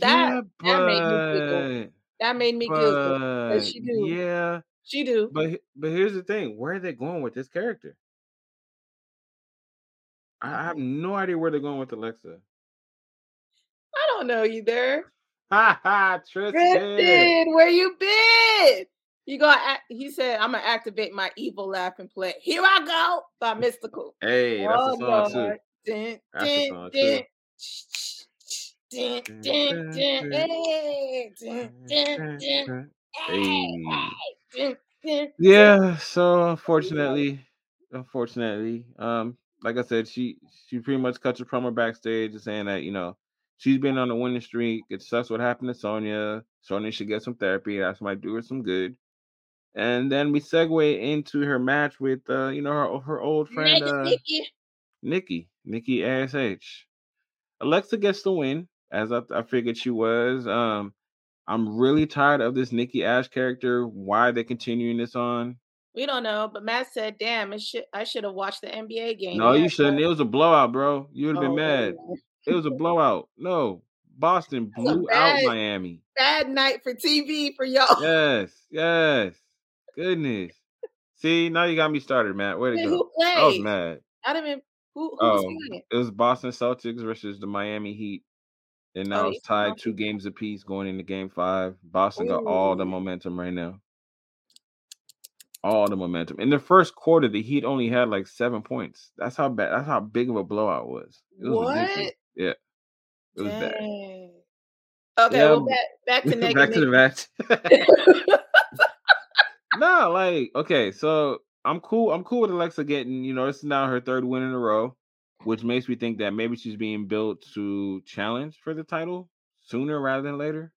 That yeah, that made me giggle. but That made me giggle. but But she do. yeah, She do. but but here's the thing: where are they going with this character? I I have no idea where they're going with Alexa. I don't know either. Ha ha, Tristan. Tristan, where you been? You gonna act, he said, I'm gonna activate my evil laugh and play. Here I go by Mystical. Hey, that's oh a song too. Lord. That's a song too. hey, hey, Yeah, so unfortunately, unfortunately, um, like I said, she she pretty much cut your promo backstage and saying that, you know, she's been on a winning streak. It sucks what happened to Sonya. Sonya should get some therapy. That might do her some good. And then we segue into her match with uh, you know, her her old friend uh Nikki. Nikki, Nikki ASH. Alexa gets the win, as I, I figured she was. Um, I'm really tired of this Nikki Ash character. Why are they continuing this on? We don't know, but Matt said, "Damn, it should I should have watched the NBA game." No, Yeah, you shouldn't. It was a blowout, bro. You would have Oh, been mad. It was a blowout. No, Boston blew out Miami. bad night for TV for y'all. Yes, yes. Goodness. See, now you got me started, Matt. Where to Who go? I was mad. I don't even who Oh, um, playing? it was Boston Celtics versus the Miami Heat. And oh, now Oh, it's tied two games apiece going into game five. Boston got all the momentum right now. all the momentum. In the first quarter, the Heat only had like seven points. That's how bad. That's how big of a blowout it was. It was What? ridiculous. Yeah, it was bad. Dang. Okay, Yeah, well back back to back to the match. No, like okay, so I'm cool. I'm cool with Alexa getting. You know, this is now her third win in a row, which makes me think that maybe she's being built to challenge for the title sooner rather than later.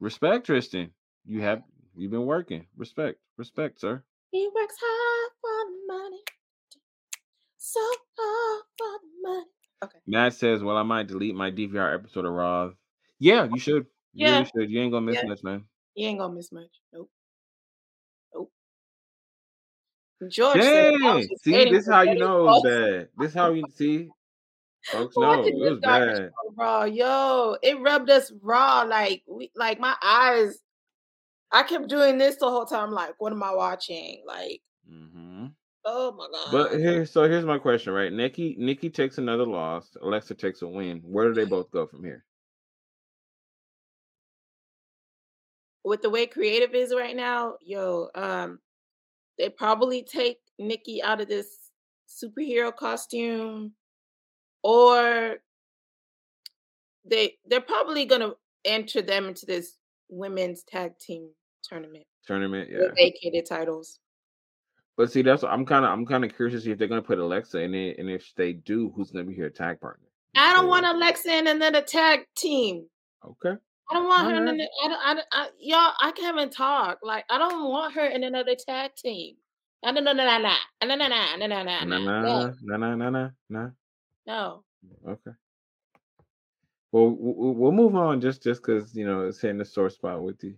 Respect, Tristan. You have you've been working. Respect, respect, sir. he works hard for money. So hard for money. Okay. Matt says, "Well, I might delete my DVR episode of Raw." Yeah, you should. You Yeah. really should. You ain't gonna miss Yeah. much, man. You ain't gonna miss much. Nope. George just See, this is how you know it was bad. This is how you see. Folks know it was bad. raw, yo, it rubbed us raw. Like we, like my eyes. I kept doing this the whole time. Like, what am I watching? Like, mm-hmm. oh my god. But here, so here's my question, right? Nikki, Nikki takes another loss. Alexa takes a win. Where do they both go from here? with the way creative is right now, yo, um, they probably take Nikki out of this superhero costume, or they they're probably gonna enter them into this women's tag team tournament Tournament, yeah. with vacated titles. But see, that's I'm kind of I'm kind of curious to see if they're gonna put Alexa in it, and if they do, who's gonna be her tag partner? I don't So- want Alexa in another tag team. Okay. I don't want her in another. I don't. I, don't- I, y'all, I can't even talk. Like I don't want her in another tag team. No, no, no, no, no, no, no, no, no, no, no, no, no, no, nah, nah. no. Okay. Well, we'll move on just just because you know it's hitting the sore spot with you.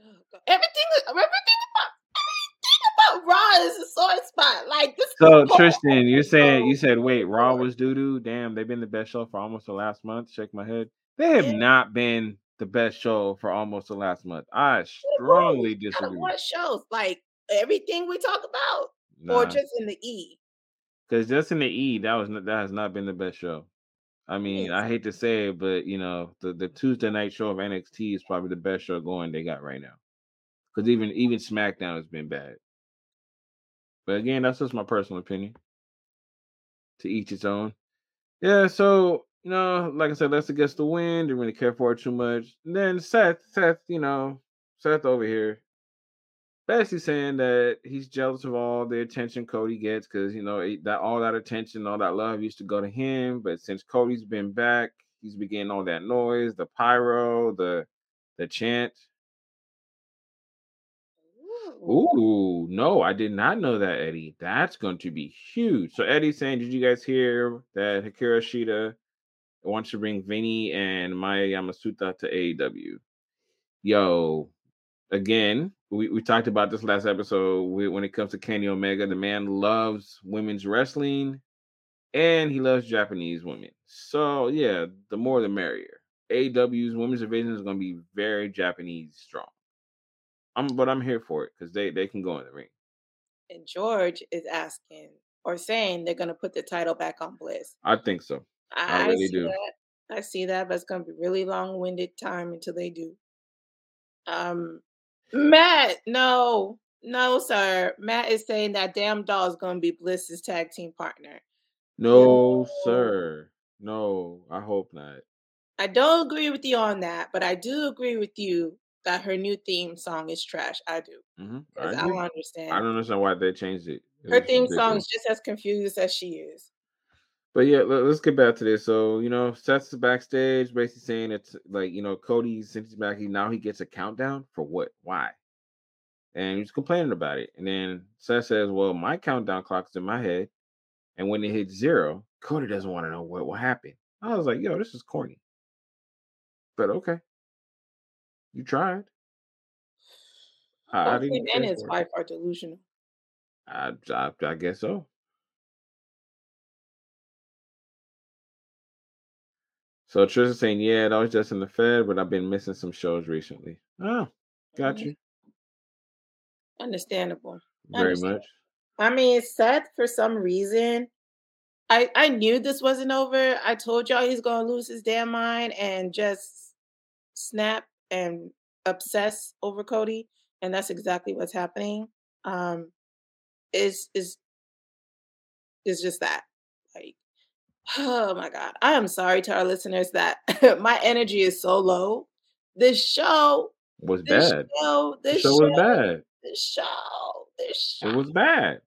Oh, Everything, everything about, everything about Raw is a sore spot. Like this. So Tristan, you're saying you said wait, Raw was doo doo. Damn, they've been the best show for almost the last month. Shake my head. They have Yeah. not been the best show for almost the last month. I strongly disagree. what shows? Like everything we talk about, or just in the E? because just in the E, that was that has not been the best show. I mean. I hate to say it, but you know, the, the Tuesday night show of NXT is probably the best show going they got right now. Because even even SmackDown has been bad. But again, that's just my personal opinion. To each its own. Yeah, so you know, like I said, let's against the wind. Didn't really care for it too much. And then Seth, Seth, you know, Seth over here, basically saying that he's jealous of all the attention Cody gets because you know it- that all that attention, all that love used to go to him. But since Cody's been back, he's been getting all that noise, the pyro, the the chant. Ooh. Ooh, no, I did not know that, Eddie. That's going to be huge. So Eddie's saying, did you guys hear that Hikaru Shida wants to bring Vinny and Miyu Yamashita to AEW? Yo, again, we, we talked about this last episode. We, when it comes to Kenny Omega, the man loves women's wrestling and he loves Japanese women. So yeah, the more the merrier. AEW's women's division is going to be very Japanese strong. I'm, but I'm here for it because they they can go in the ring. And George is asking or saying they're gonna put the title back on Bliss. I think so. I I, really see do. that. I see that, but it's gonna be really long-winded time until they do. Um, Matt, no, no, sir. Matt is saying that damn doll is gonna be Bliss's tag team partner. No, sir. No, I hope not. I don't agree with you on that, but I do agree with you that her new theme song is trash. I do. hmm I, I, don't understand. I don't understand why they changed. It her theme song is just as confused as she is. But yeah, let, us get back to this. So you know, Seth's backstage, basically saying it's like you know, Cody since he's back, he now he gets a countdown for what? Why? And he's complaining about it. And then Seth says, "Well, my countdown clock's in my head, and when it hits zero, Cody doesn't want to know what will happen." I was like, "Yo, this is corny." But okay, you tried. I, I didn't him and his wife are delusional. I, I, I guess so. So Tristan's saying, yeah, that was just in the Fed, but I've been missing some shows recently. Oh, got Mhm. you. Understandable. Very understand. much. I mean, Seth, for some reason, I I knew this wasn't over. I told y'all he's gonna lose his damn mind and just snap and obsess over Cody. and that's exactly what's happening. Um, is is is just that. Oh my god, I am sorry to our listeners that my energy is so low. This show Was this bad. show, The this show show, was bad. this show, this It show. was bad.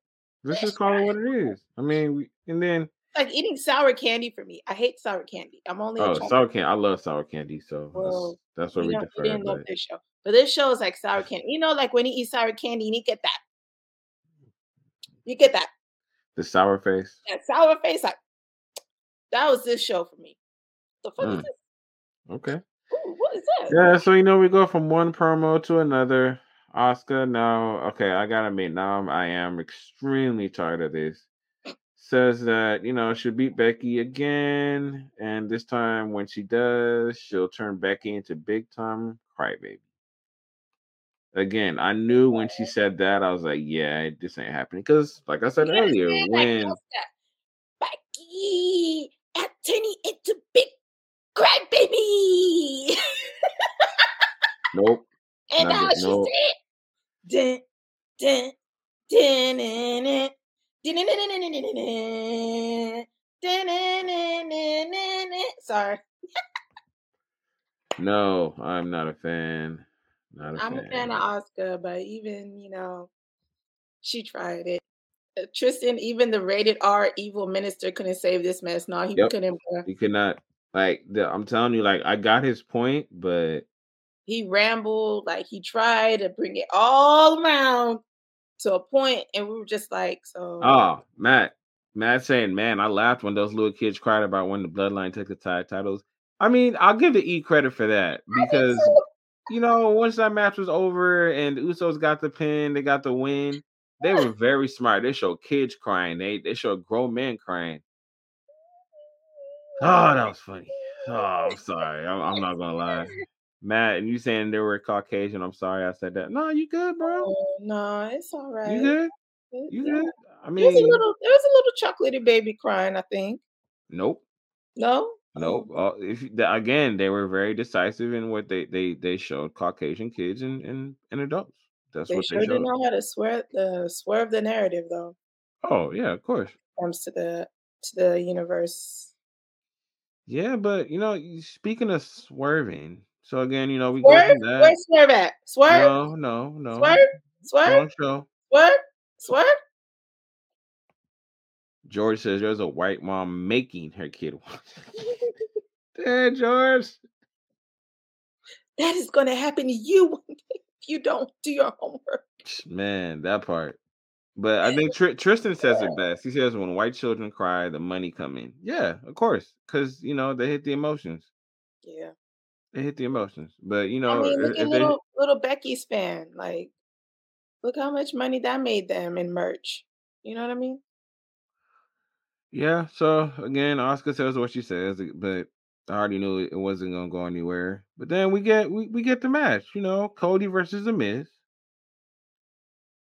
Let's This just call it what it is. I mean, we, and then Like eating sour candy for me. I hate sour candy. I'm only oh, sour candy. I love sour candy, so that's Well, that's where you we you defer. didn't love this show. But this show is like sour candy. You know, like when you eat sour candy, you get that. You get that. the sour face. That sour face. Like that was this show for me. The fuck is Mm, this? okay. Ooh, what is that? Yeah, so you know we go from one promo to another. Asuka now, okay, I gotta admit now I'm- I am extremely tired of this. Says that you know she'll beat Becky again, and this time when she does, she'll turn Becky into big time crybaby. Again, I knew when she said that, I was like, yeah, this ain't happening. Because, like I said earlier? When Asuka, out turning into big crybaby. nope. And now she nope. said, dun, dun, dun, Sorry. no, I'm not a fan. Not a I'm fan. a fan of Asuka, but even, you know, she tried it. Tristan, even the rated R evil minister couldn't save this mess. No, he Yep, couldn't. he could not. Like the, I'm telling you, like I got his point, but He rambled like he tried to bring it all around to a point, and we were just like, so oh, Matt, Matt saying, man, I laughed when those little kids cried about when the Bloodline took the tag titles. I mean, I'll give the E credit for that because you know once that match was over and the Usos got the pin, they got the win. They were very smart. They showed kids crying. They they showed grown men crying. Oh, that was funny. Oh, I'm sorry. I'm, I'm not gonna lie, Matt. And you saying they were Caucasian? I'm sorry I said that. No, you good, bro? Oh, no, it's all right. You good? You good? I mean, There was a little, there was a little chocolatey baby crying. I think. nope, No. nope. Oh, Uh, if again, they were very decisive in what they they they showed Caucasian kids and and, and adults. That's they what sure they do showed. know how to swerve the swerve the narrative, though. Oh yeah, of course. Comes to the to the universe. Yeah, but you know, speaking of swerving, so again, you know, we go Swerve? Where's that. swerve at? Swerve? No, no, no. Swerve? Swerve? Wrong show. Swerve? Swerve? George says there's a white mom making her kid watch. Dad, George. That is going to happen to you one day you don't do your homework. Man, that part. But I think Tr- Tristan says it best. He says, "When white children cry, the money come in." Yeah, of course, because you know they hit the emotions. Yeah. They hit the emotions. But you know, I mean, look at little little Becky's fan. Like, look how much money that made them in merch. You know what I mean? yeah. So again, Asuka says what she says, but I already knew it wasn't gonna go anywhere. But then we get we, we get the match. You know, Cody versus the Miz.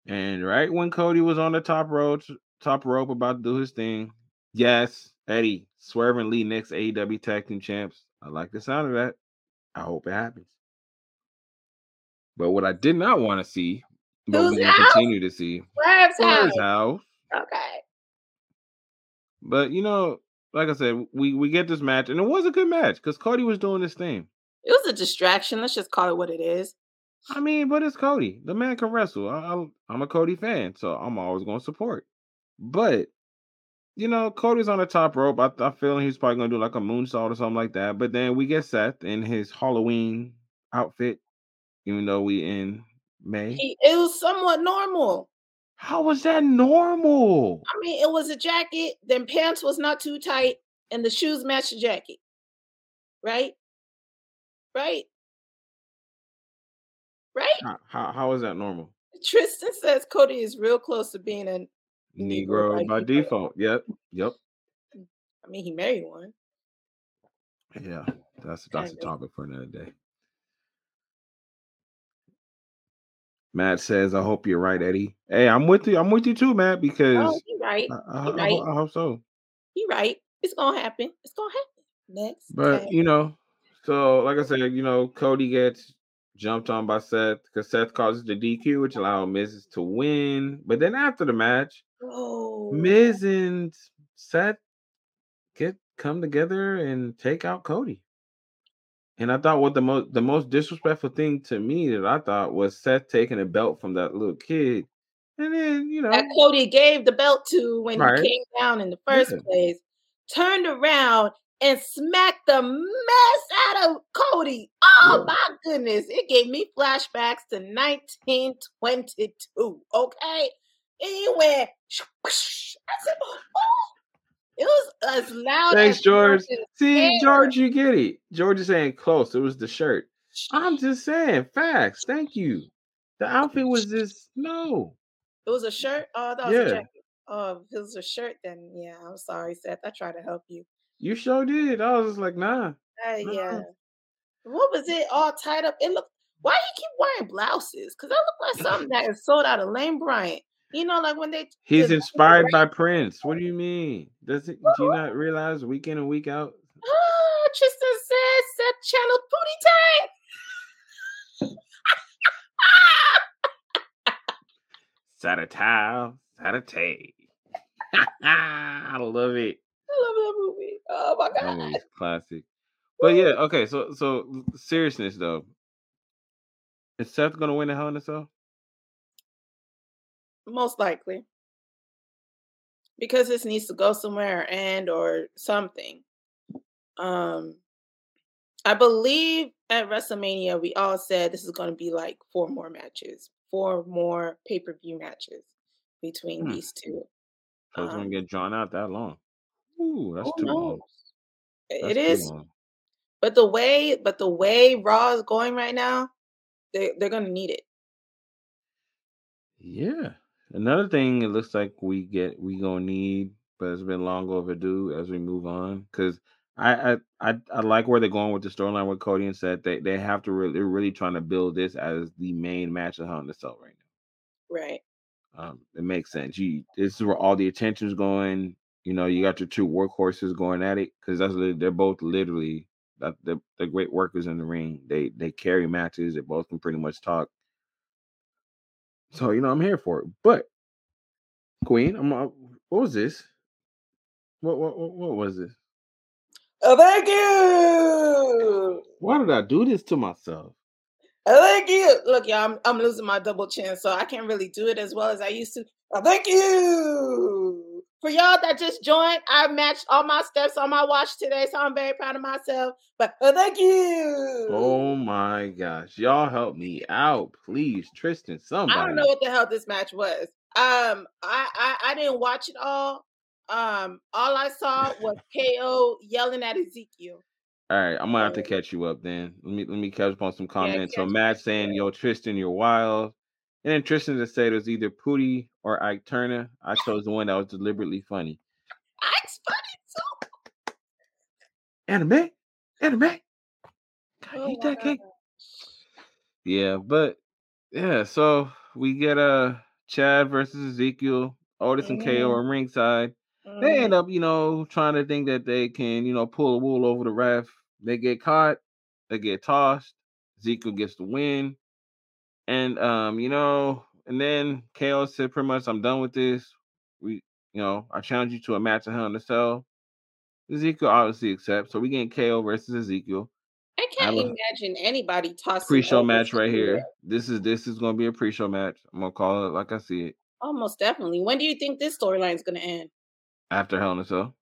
And right when Cody was on the top rope, top rope about to do his thing, yes, Eddie swerving Lee next AEW Tag Team Champs. I like the sound of that. I hope it happens. But what I did not want to see, but we're gonna continue to see, Swerve's house. House. Okay. But you know, like I said, we we get this match, and it was a good match because Cody was doing this thing. It was a distraction. Let's just call it what it is. I mean, but it's Cody. The man can wrestle. I, I'm a Cody fan, so I'm always going to support. But you know, Cody's on the top rope. I, I feel like he's probably going to do like a moonsault or something like that. But then we get Seth in his Halloween outfit, even though we in May. He, it was somewhat normal. How was that normal? I mean, it was a jacket. Then pants was not too tight, and the shoes matched the jacket. Right? Right? Right? How, how, how is that normal? Tristan says Cody is real close to being a Negro Negro by by default. Yep. Yep. I mean, he married one. Yeah. That's that's a topic for another day. Matt says, "I hope you're right, Eddie." Hey, I'm with you. I'm with you too, Matt, Oh, because he right. I, I, He I, right. ho- I hope so. You're right. It's gonna happen. It's gonna happen. Next. But tag. you know, so like I said, you know, Cody gets jumped on by Seth because Seth causes the DQ, which allowed Miz to win. But then after the match, Oh, Miz and Seth get come together and take out Cody. And I thought what the most the most disrespectful thing to me that I thought was Seth taking a belt from that little kid, and then you know that Cody gave the belt to when Right. he came down in the first Yeah. place, turned around and smacked the mess out of Cody. Oh Yeah. my goodness. It gave me flashbacks to 1922. Okay. And he went, I said, oh. It was as loud Thanks, as George. See. George, you get it. George is saying close. It was the shirt. I'm just saying facts. Thank you. The outfit was just no. It was a shirt. Oh, that was a Yeah. jacket. Oh, if it was a shirt, then yeah, I'm sorry, Seth. I tried to help you. You sure did. I was just like, nah. Uh, yeah. What was it all tied up? It looked. Why he keep wearing blouses? Because that looked like something that is sold out of Lane Bryant. You know, like when they. He's inspired by Prince. What do you mean? Does it do you not realize week in and week out? Ah, Tristan said, Seth channeled booty time. Saturday, Saturday. I love it. I love that movie. Oh my That god. movie's classic. But yeah, okay. So so seriousness though, is Seth gonna win the Hell in a Cell? Most likely. Because this needs to go somewhere and or something. Um I believe at WrestleMania we all said this is going to be like four more matches, four more pay-per-view matches between Hmm. these two. It's gonna Um, get drawn out that long. Ooh, that's too long. knows? That's It too is, long. but the way but the way Raw is going right now, they they're going to need it. Yeah. Another thing it looks like we get we gonna need, but it's been long overdue as we move on. Cause I I I, I like where they're going with the storyline with Cody and said They they have to really they're really trying to build this as the main match of Hell in a Cell right now. Right. Um, it makes sense. You this is where all the attention's going. You know, you got your two workhorses going at it because that's they're both literally that they're, they're great workers in the ring. They they carry matches. They both can pretty much talk. So you know, I'm here for it. But Queen, I'm uh, what was this? What what what, what was this? Oh, thank you. Why did I do this to myself? Oh, thank you. Look, y'all, I'm, I'm losing my double chin, so I can't really do it as well as I used to. Oh, thank you. For y'all that just joined, I matched all my steps on my watch today, so I'm very proud of myself. But thank you. Oh my gosh, y'all help me out, please, Tristan. Somebody. I don't know what the hell this match was. Um, I, I I didn't watch it all. Um, all I saw was KO yelling at Ezekiel. All right, I'm gonna have to catch you up then. Let me let me catch up on some comments. so catch Matt saying, "Yo, Tristan, you're wild," and then Tristan just said it was either Pooty or Ike Turner. I chose the one that was deliberately funny. Ike's funny too. Anime, anime. Oh eat that cake. Yeah, but yeah, so we get uh Chad versus Ezekiel, Otis and KO on ringside. God. They end up, you know, trying to think that they can, you know, pull a wool over the ref. They get caught, they get tossed. Ezekiel gets the win. And um, you know, and then KO said pretty much I'm done with this. We, you know, I challenge you to a match in Hell in a Cell. Ezekiel obviously accepts. So we getting KO versus Ezekiel. I can't a imagine anybody tossing Pre-show match right here. This is this is gonna be a pre-show match. I'm gonna call it like I see it. Almost definitely. When do you think this storyline is going to end? After Hell in a Cell.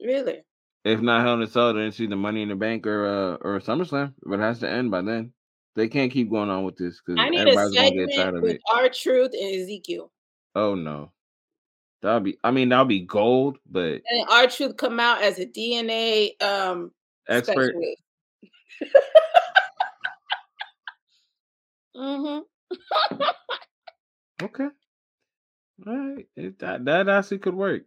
Really? If not Hell in a Cell, then it's either Money in the Bank or uh or SummerSlam. But it has to end by then. They can't keep going on with this because I need a everybody's gonna get tired segment of with it. R-Truth and Ezekiel. Oh no. That'll be I mean that'll be gold, but And R-Truth come out as a DNA um expert. hmm Okay. All right. It, that that actually could work.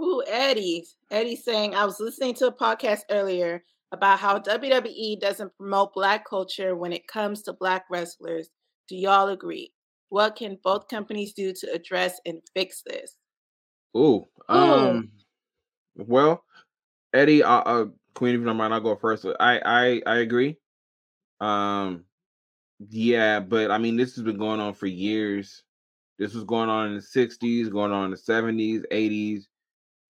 Ooh, Eddie. Eddie saying, I was listening to a podcast earlier about how WWE doesn't promote black culture when it comes to black wrestlers. Do y'all agree? What can both companies do to address and fix this? Ooh. Ooh. Um well, Eddie, uh, uh Queen, if you don't mind, I'll go first. I I I agree. Um, yeah, but I mean, this has been going on for years. This was going on in the '60s, going on in the '70s, '80s.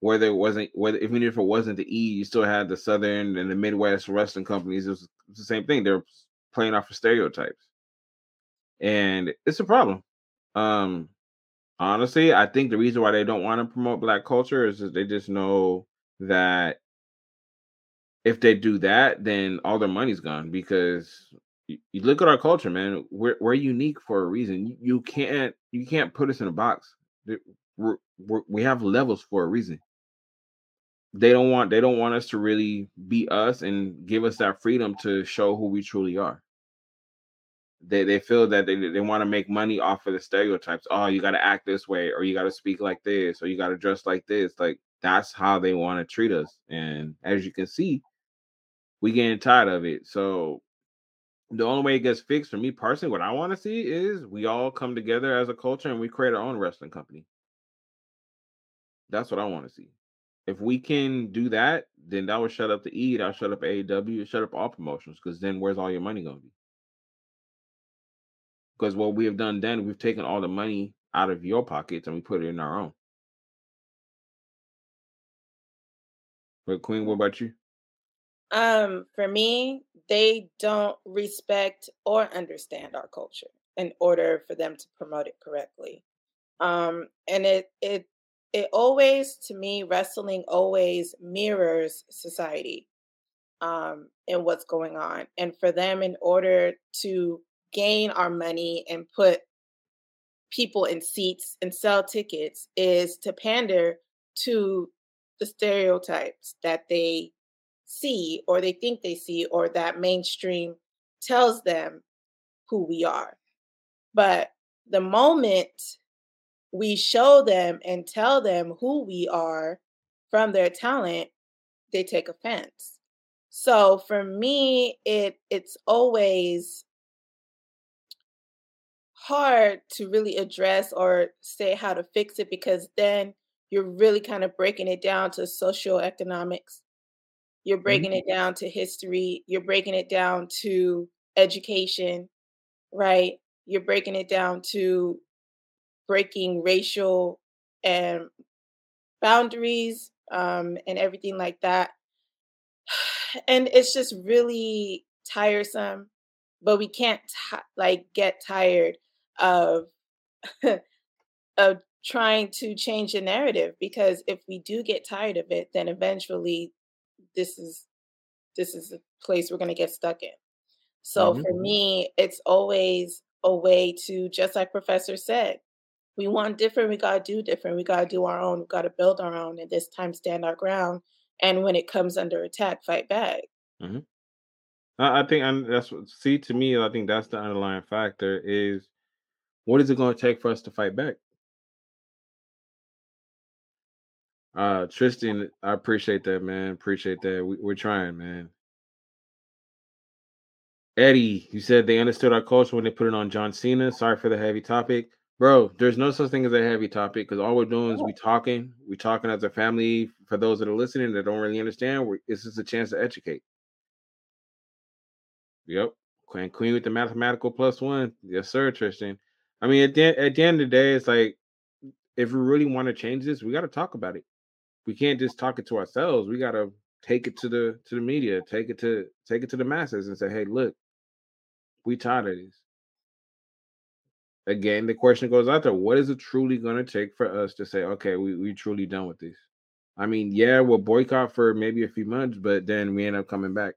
Whether it wasn't, whether even if it wasn't the E, you still had the Southern and the Midwest wrestling companies. It was, it was the same thing. They're playing off of stereotypes, and it's a problem. Um, honestly, I think the reason why they don't want to promote black culture is they just know that if they do that, then all their money's gone because you, you look at our culture, man. We're we're unique for a reason. You, you can't you can't put us in a box. We're, we're, we have levels for a reason. They don't want they don't want us to really be us and give us that freedom to show who we truly are. They they feel that they they want to make money off of the stereotypes. Oh, you got to act this way, or you got to speak like this, or you got to dress like this. Like that's how they want to treat us. And as you can see, we getting tired of it. So the only way it gets fixed for me personally, what I want to see is we all come together as a culture and we create our own wrestling company. That's what I want to see. If we can do that, then that will shut up the E, that'll shut up AEW, shut up all promotions, because then where's all your money going to be? Because what we have done then, we've taken all the money out of your pockets and we put it in our own. But Queen, what about you? Um, for me, they don't respect or understand our culture in order for them to promote it correctly. Um, and it it it always to me wrestling always mirrors society um and what's going on. And for them in order to gain our money and put people in seats and sell tickets is to pander to the stereotypes that they see or they think they see or that mainstream tells them who we are. But the moment we show them and tell them who we are from their talent, they take offense. So for me, it it's always hard to really address or say how to fix it because then you're really kind of breaking it down to socioeconomics you're Mm-hmm. breaking it down to history. You're breaking it down to education, right? You're breaking it down to breaking racial and boundaries um, and everything like that. And it's just really tiresome, but we can't ti like get tired of of trying to change the narrative because if we do get tired of it, then eventually this is this is a place we're going to get stuck in. So hmm for me, it's always a way to just like professor said, we want different, we got to do different. We got to do our own, we got to build our own and this time stand our ground and when it comes under attack, fight back. hmm I, I think and that's what see to me, I think that's the underlying factor is what is it going to take for us to fight back? Uh Tristan, I appreciate that, man. Appreciate that. We, we're trying, man. Eddie, you said they understood our culture when they put it on John Cena. Sorry for the heavy topic. Bro, there's no such thing as a heavy topic because all we're doing is we talking. We talking as a family. For those that are listening that don't really understand, we're, this is a chance to educate. Yep. Queen Queen with the mathematical plus one. Yes, sir, Tristan. I mean, at the, at the end of the day, it's like if we really want to change this, we got to talk about it. We can't just talk it to ourselves. We got to take it to the to the media, take it to take it to the masses, and say, "Hey, look, we tired of this." Again, the question goes out there: What is it truly going to take for us to say, "Okay, we we truly done with this"? I mean, yeah, we'll boycott for maybe a few months, but then we end up coming back.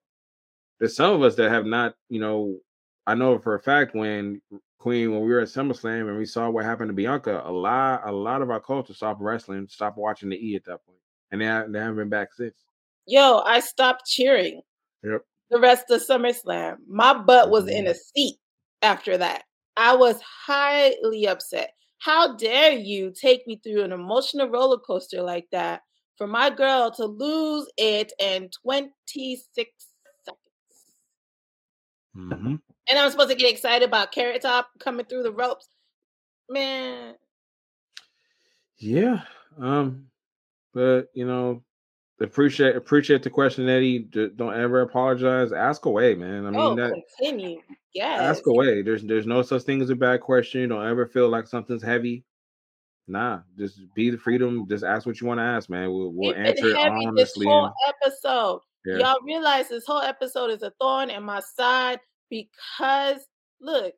There's some of us that have not, you know, I know for a fact when Queen, when we were at SummerSlam and we saw what happened to Bianca, a lot, a lot of our culture stopped wrestling, stopped watching the E at that point, and they, ha- they haven't been back since. Yo, I stopped cheering Yep. the rest of SummerSlam. My butt was in Mhm. a seat after that. I was highly upset. How dare you take me through an emotional roller coaster like that for my girl to lose it in 26 seconds? hmm And I'm supposed to get excited about Carrot Top coming through the ropes. Man, Yeah. Um, but you know, appreciate appreciate the question, Eddie. Don't ever apologize. Ask away, man. I mean oh, that continue. Yes. Ask away. There's there's no such thing as a bad question. Don't ever feel like something's heavy. Nah, just be the freedom. Just ask what you want to ask, man. We'll, we'll answer it honestly. This whole episode. Yeah. Y'all realize this whole episode is a thorn in my side because look,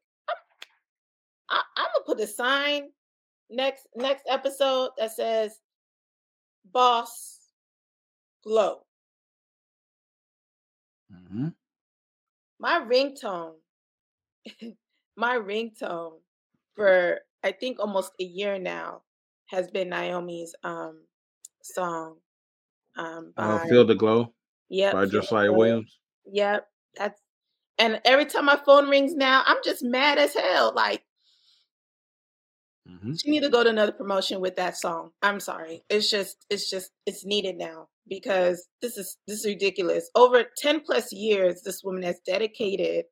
I'm, I'm gonna put a sign next next episode that says "Boss Glow." Mm-hmm. My ringtone, my ringtone for I think almost a year now has been Naomi's um song. Um uh, by, uh, Feel the Glow. Yep. By Josiah Williams. Yep. That's and every time my phone rings now, I'm just mad as hell. Like mm-hmm. she need to go to another promotion with that song. I'm sorry. It's just it's just it's needed now because this is this is ridiculous. Over 10 plus years, this woman has dedicated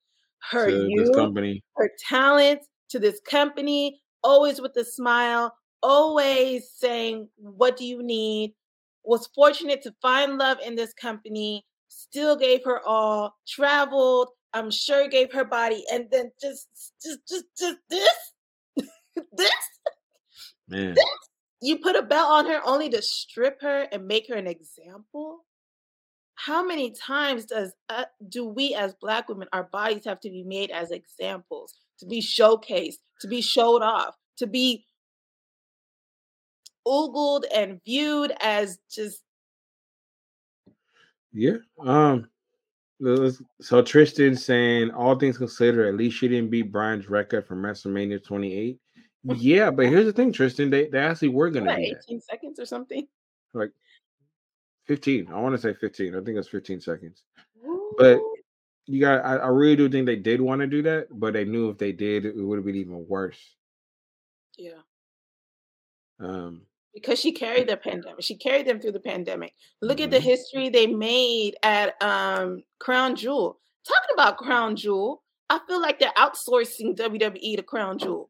her youth, company. her talent to this company, always with a smile, always saying, What do you need? Was fortunate to find love in this company, still gave her all, traveled, I'm sure gave her body, and then just, just, just, just this, this, Man. this. You put a belt on her only to strip her and make her an example. How many times does uh, do we as Black women, our bodies have to be made as examples, to be showcased, to be showed off, to be ogled and viewed as just yeah um so Tristan saying all things considered, at least she didn't beat Bryan's record from WrestleMania 28. Yeah, but here's the thing, Tristan. They, they actually were gonna what, 18 seconds or something. Like 15. I want to say 15. I think it's 15 seconds. Ooh. But you got I, I, really do think they did want to do that, but they knew if they did, it would have been even worse. Yeah. Um because she carried the pandemic. She carried them through the pandemic. Look mm-hmm. at the mm-hmm. history they made at um, Crown Jewel. Talking about Crown Jewel, I feel like they're outsourcing WWE to Crown Jewel.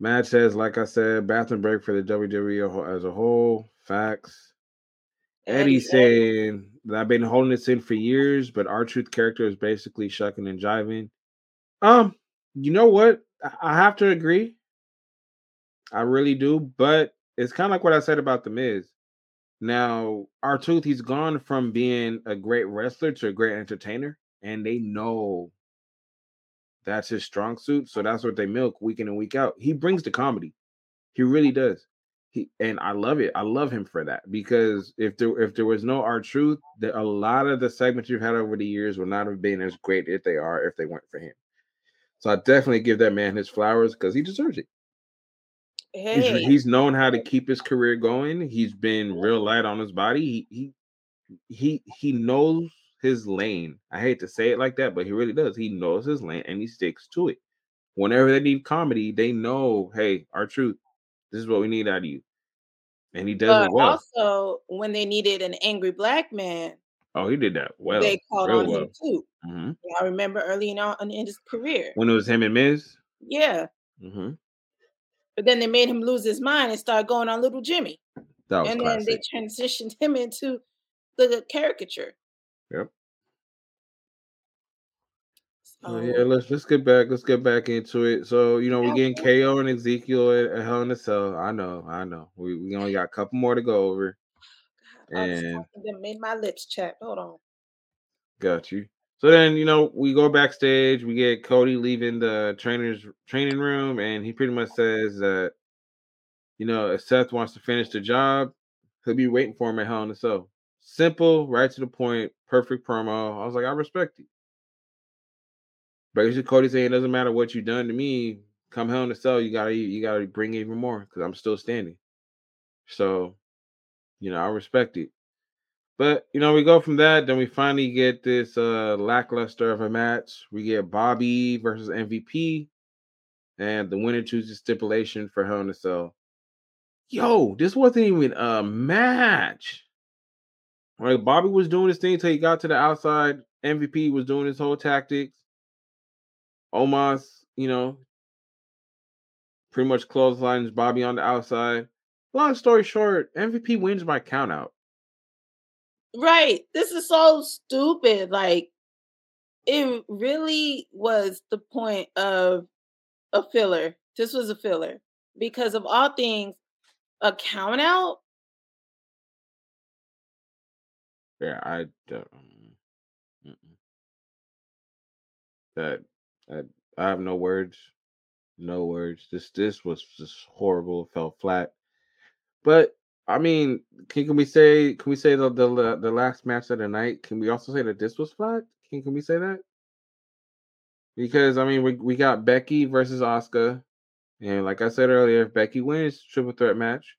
Matt says, like I said, bathroom break for the WWE as a whole. Facts. Eddie, Eddie saying that I've been holding this in for years, but R-Truth character is basically shucking and jiving. Um, you know what? I have to agree. I really do. But it's kind of like what I said about the Miz. Now, R-Truth, he's gone from being a great wrestler to a great entertainer, and they know that's his strong suit. So that's what they milk week in and week out. He brings the comedy. He really does. He and I love it. I love him for that because if there if there was no R-Truth, that a lot of the segments you've had over the years would not have been as great if they are if they weren't for him. So I definitely give that man his flowers because he deserves it. Hey. He's, he's known how to keep his career going. He's been real light on his body. He he he he knows his lane. I hate to say it like that, but he really does. He knows his lane and he sticks to it. Whenever they need comedy, they know, hey, R-Truth, This is what we need out of you. And he does but it well. Also, when they needed an angry black man, oh, he did that well. They called on well. him too. Mm-hmm. I remember early on in his career when it was him and Miz. Yeah. Mm-hmm. But then they made him lose his mind and start going on Little Jimmy. and classic. then they transitioned him into the caricature. Yep. So, yeah, let's let's get back. Let's get back into it. So you know we're getting KO and Ezekiel at, at Hell in a Cell. I know, I know. We we only got a couple more to go over. and made my lips chat. Hold on. Got you. So then, you know, we go backstage. We get Cody leaving the trainer's training room, and he pretty much says that, you know, if Seth wants to finish the job, he'll be waiting for him at Hell in a Cell. Simple, right to the point, perfect promo. I was like, I respect you. Basically, Cody saying it doesn't matter what you've done to me. Come Hell in a Cell, you gotta you gotta bring even more because I'm still standing. So, you know, I respect it. But you know, we go from that, then we finally get this uh lackluster of a match. We get Bobby versus MVP, and the winner chooses stipulation for Hell in a Cell. Yo, this wasn't even a match. Like Bobby was doing his thing until he got to the outside. MVP was doing his whole tactics. Omos, you know, pretty much clotheslines Bobby on the outside. long story short, MVP wins by countout. Right. This is so stupid. Like, it really was the point of a filler. This was a filler because of all things, a count out. Yeah, I don't. Mm, that, that I have no words, no words. This this was just horrible. It fell flat. But I mean, can, can we say can we say the, the the last match of the night? Can we also say that this was flat? Can can we say that? Because I mean, we we got Becky versus Asuka, and like I said earlier, if Becky wins triple threat match,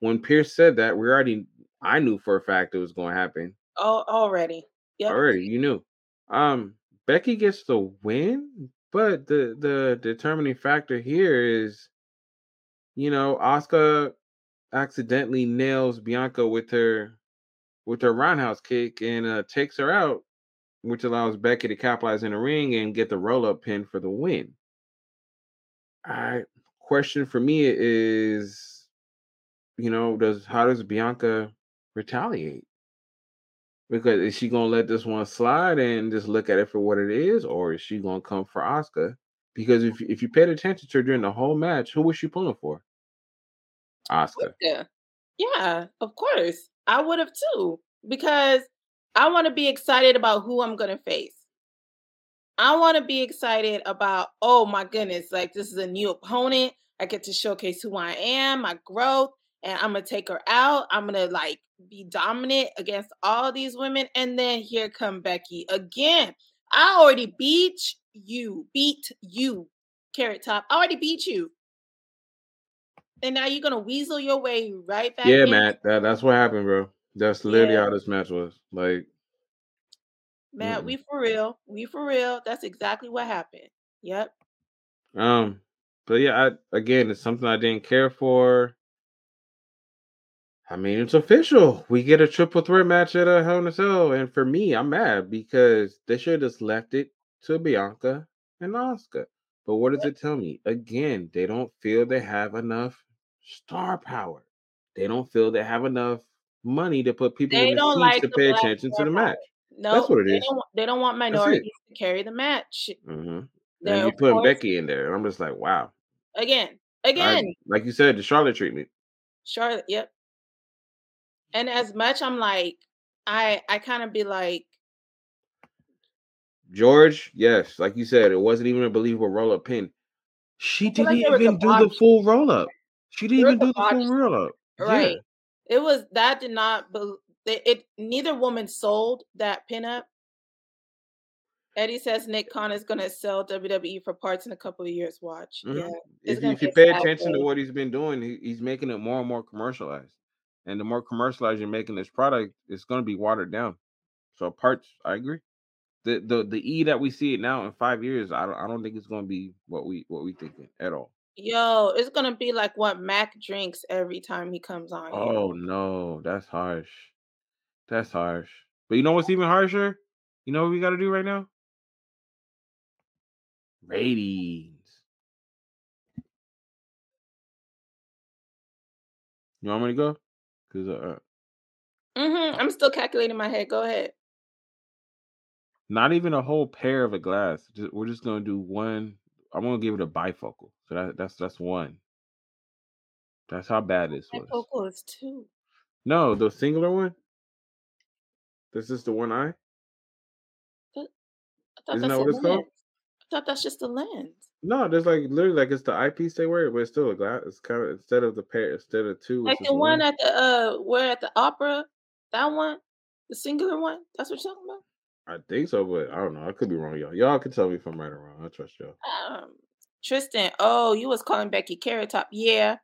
when Pearce said that, we already I knew for a fact it was going to happen. Oh, already. Yep. Already, you knew. Um, Becky gets the win, but the the determining factor here is, you know, Asuka accidentally nails Bianca with her with her roundhouse kick and uh, takes her out, which allows Becky to capitalize in the ring and get the roll up pin for the win. I question for me is, you know, does how does Bianca retaliate? Because is she gonna let this one slide and just look at it for what it is, or is she gonna come for Asuka? Because if if you paid attention to her during the whole match, who was she pulling for? Asuka. Yeah, yeah, of course. I would have too, because I want to be excited about who I'm gonna face. I want to be excited about, oh my goodness, like this is a new opponent. I get to showcase who I am, my growth, and I'm gonna take her out. I'm gonna like be dominant against all these women. And then here come Becky again. I already beat you, beat you, Carrot Top. I already beat you. And now you're gonna weasel your way right back. Yeah, in. Matt. That, that's what happened, bro. That's literally yeah. how this match was. Like Matt, mm we for real. We for real. That's exactly what happened. Yep. Um, but yeah, I again it's something I didn't care for. I mean, it's official. We get a triple threat match at a Hell in a Cell, and for me, I'm mad because they should have left it to Bianca and Asuka. But what does it tell me? Again, they don't feel they have enough star power. They don't feel they have enough money to put people they in the seats like to pay attention to the match. No, that's what it they is. Don't, they don't want minorities to carry the match. Mm-hmm. And you put Becky in there, and I'm just like, wow. Again, again, I, like you said, the Charlotte treatment. Charlotte, yep, and as much I'm like, I I kind of be like, George, yes, like you said, it wasn't even a believable roll up pin. She didn't like even do the full roll up. She didn't even do the full roll up. Right. Yeah. It was that did not. It, it neither woman sold that pin up. Eddie says Nick Khan is going to sell WWE for parts in a couple of years. Watch. Mm-hmm. Yeah. If, if you pay attention to what he's been doing, he, he's making it more and more commercialized and the more commercialized you're making this product, it's going to be watered down. So parts, I agree. The the the E that we see it now in five years, I don't I don't think it's going to be what we what we thinking at all. Yo, it's gonna be like what Mac drinks every time he comes on. Oh here. no, that's harsh. That's harsh. But you know what's even harsher? You know what we got to do right now? Ratings. You want me to go? Cause uh, mm-hmm. I'm still calculating my head. Go ahead. Not even a whole pair of a glass. Just, we're just gonna do one. I'm gonna give it a bifocal. So that, that's that's one. That's how bad this was. Bifocal is two. No, the singular one. This is the one eye. I Isn't that what it's called? Thought that's just the lens. No, there's like literally like it's the eyepiece they wear, but it's still a glass. It's kind of instead of the pair, instead of two. Like the one, one at the uh, where at the opera, that one, the singular one. That's what you're talking about. I think so, but I don't know. I could be wrong, y'all. Y'all can tell me if I'm right or wrong. I trust y'all. Um, Tristan, oh, you was calling Becky Carrot Top. Yeah,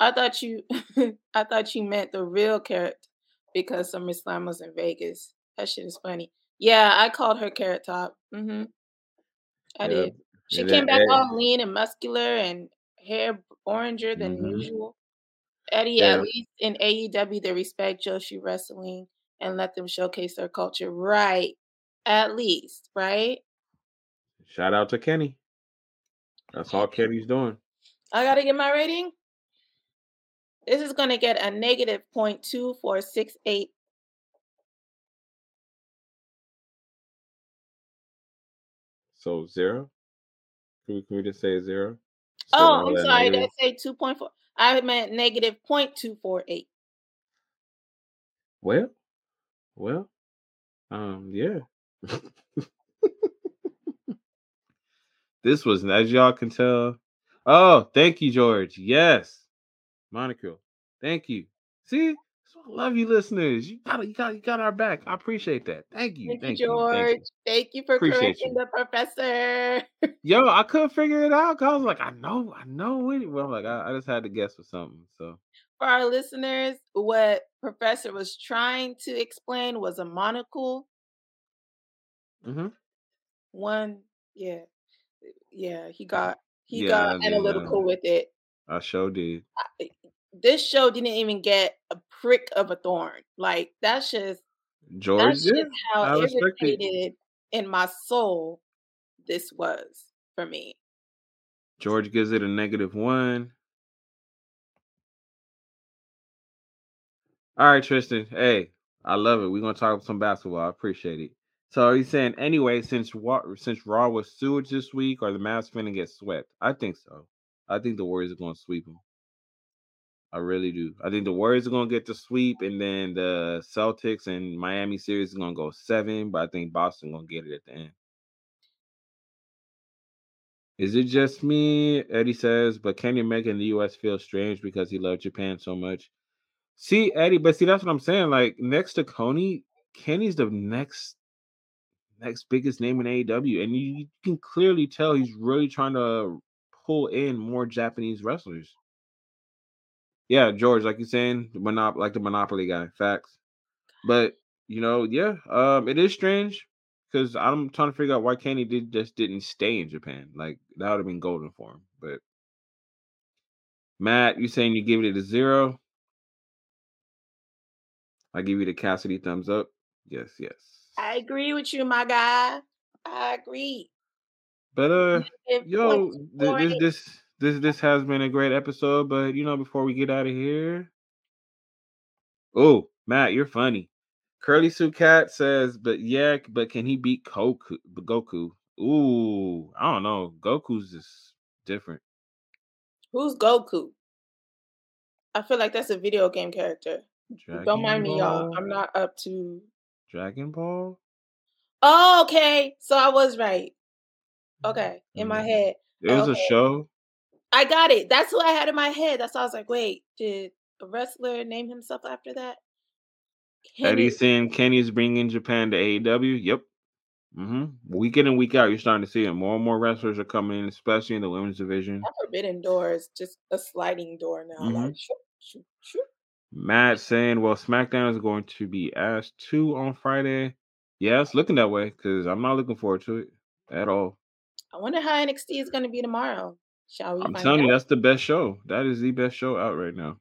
I thought you, I thought you meant the real Carrot because SummerSlam was in Vegas. That shit is funny. Yeah, I called her Carrot Top. Mm-hmm. I yeah. did. She and came back Eddie, all lean and muscular and hair oranger than mm-hmm. usual. Eddie, yeah. at least in AEW, they respect Joshi wrestling and let them showcase their culture. Right. At least, right? Shout out to Kenny. That's all Kenny's doing. I gotta get my rating. This is going to get a negative 0.2468. So zero? Can we, can we just say zero? Of Oh, I'm sorry. Did? I say 2.4? I meant negative negative point two four eight. Well, well, um, yeah. this was, as y'all can tell. Oh, thank you, George. Yes, Monica. Thank you. See, that's why I love you, listeners. You got, you got, you got our back. I appreciate that. Thank you, Thank you, thank you, thank George. you. Thank you for Appreciate correcting you. the professor. Yo, I couldn't figure it out. 'cause I was like, I know, I know it. Well, I'm like, I, I just had to guess for something. So, For our listeners, what Professor was trying to explain was a monocle. Mm-hmm. One, yeah, yeah, he got he yeah, got I did. analytical Uh, with it. I sure did. I- This show didn't even get a prick of a thorn. Like that's just George, that's just how irritated in my soul this was for me. George gives it a negative one. All right, Tristan. Hey, I love it. We're gonna talk about some basketball. I appreciate it. So he's saying anyway, since Wa- since Raw was sewage this week, are the Mavs finna get swept? I think so. I think the Warriors are gonna sweep them. I really do. I think the Warriors are gonna get the sweep, and then the Celtics and Miami series is gonna go seven. But I think Boston gonna get it at the end. Is it just me? Eddie says, but Kenny make in the US feel strange because he loved Japan so much? See, Eddie, but see, that's what I'm saying. Like next to Coney, Kenny's the next next biggest name in AEW, and you, you can clearly tell he's really trying to pull in more Japanese wrestlers. Yeah, George, like you're saying, the monop- like the Monopoly guy, facts. But you know, yeah, um, it is strange because I'm trying to figure out why Kenny did just didn't stay in Japan. Like that would have been golden for him. But Matt, you saying you give it a zero? I give you the Cassidy thumbs up. Yes, yes. I agree with you, my guy. I agree. But uh, yo, th- this this this this has been a great episode. But you know, before we get out of here, oh Matt, you're funny. Curly Sue Cat says, but yeah, but can he beat Goku? Goku? Ooh, I don't know. Goku's just different. Who's Goku? I feel like that's a video game character. Don't Dragon mind me, y'all. I'm not up to. Dragon Ball? Oh, okay. So I was right. Okay, in my Mm. head. It was a show. I got it. That's what I had in my head. That's why I was like, wait, did a wrestler name himself after that? Kenny. Eddie's saying Kenny's bringing Japan to AEW. Yep. Mm-hmm. Week in and week out, you're starting to see it. More and more wrestlers are coming in, especially in the women's division. That forbidden door is just a sliding door now. Mhm. Like, shoop, shoop, shoop. Matt saying, well, SmackDown is going to be asked two on Friday. Yeah, it's looking that way because I'm not looking forward to it at all. I wonder how NXT is going to be tomorrow. Shall we I'm find telling you, that's the best show. That is the best show out right now.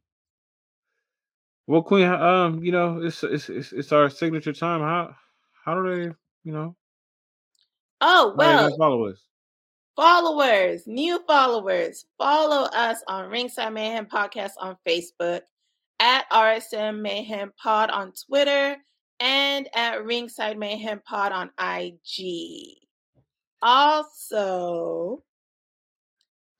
Well, Queen, um, you know, it's it's it's, it's our signature time. How how do they, you know, Oh, well, follow us? followers, new followers, follow us on Ringside Mayhem Podcast on Facebook, at RSM Mayhem Pod on Twitter, and at Ringside Mayhem Pod on IG. Also,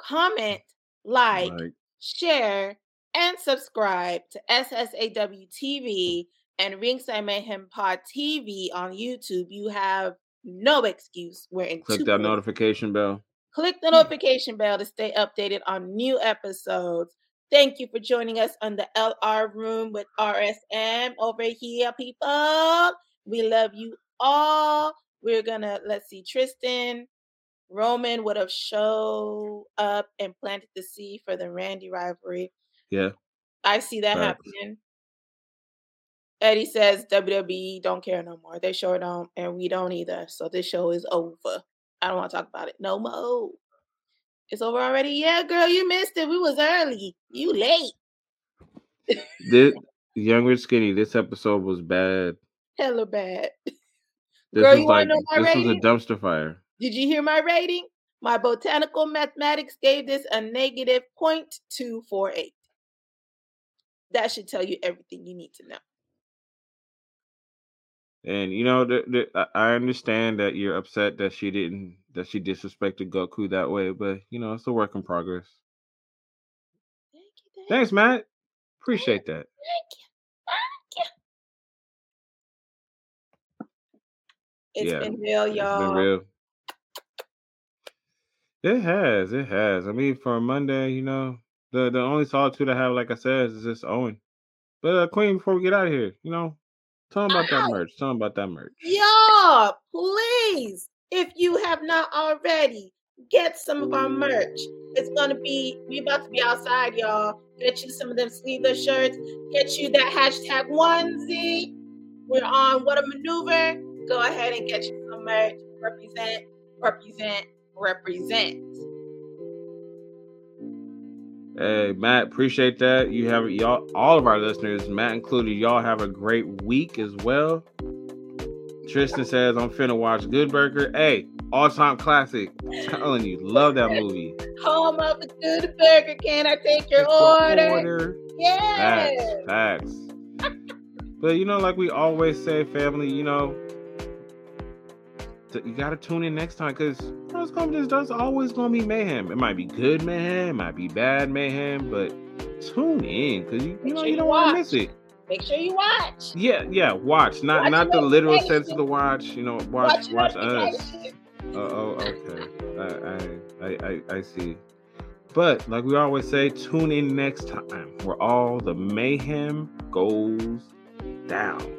comment, like, Like, share, and subscribe to SSAW TV and Ringside Mayhem Pod TV on YouTube. You have no excuse. We're in click that places. notification bell. Click the notification bell to stay updated on new episodes. Thank you for joining us on the LR room with RSM over here, people. We love you all. We're gonna let's see, Tristan Roman would have showed up and planted the seed for the Randy rivalry. Yeah, I see that Facts. happening. Eddie says WWE don't care no more. They sure don't, and we don't either. So this show is over. I don't want to talk about it no more. It's over already. Yeah, girl, you missed it. We was early. You late. this young rich skinny. This episode was bad. Hella bad. This Girl, wanna like this was a dumpster fire. Did you hear my rating? My botanical mathematics gave this a negative 0.248. that should tell you everything you need to know. And you know, the, the, I understand that you're upset that she didn't that she disrespected Goku that way, but you know, it's a work in progress. Thank you, thank Thanks, Matt. Appreciate that. Thank you. Thank you. It's yeah, been real, y'all. It's been real. It has, it has. I mean, for Monday, you know, the the only solitude I have, like I said, is just Owen. But uh, Queen, before we get out of here, you know, tell them about that merch. Tell them about that merch. Y'all, please, if you have not already, get some of our merch. It's gonna be we about to be outside, y'all. Get you some of them sleeveless shirts. Get you that hashtag onesie. We're on what a maneuver. Go ahead and get you some merch. Represent, represent, represent. Hey, Matt, appreciate that. You have y'all, all of our listeners, Matt included, y'all have a great week as well. Tristan says, I'm finna watch Good Burger. Hey, all time classic. I'm telling you, love that movie. Home of the Good Burger. Can I take your order? order? Yeah. Facts. Facts. but you know, like we always say, family, you know, you got to tune in next time because Rose Confidence does always gonna be mayhem. It might be good mayhem, it might be bad mayhem, but tune in because you, you know sure you don't want to miss it. Make sure you watch. Yeah, yeah, watch. Not watch not the literal sense of the watch. You know, watch watch, watch us. Uh, oh, okay. I, I I I see. But like we always say, tune in next time where all the mayhem goes down.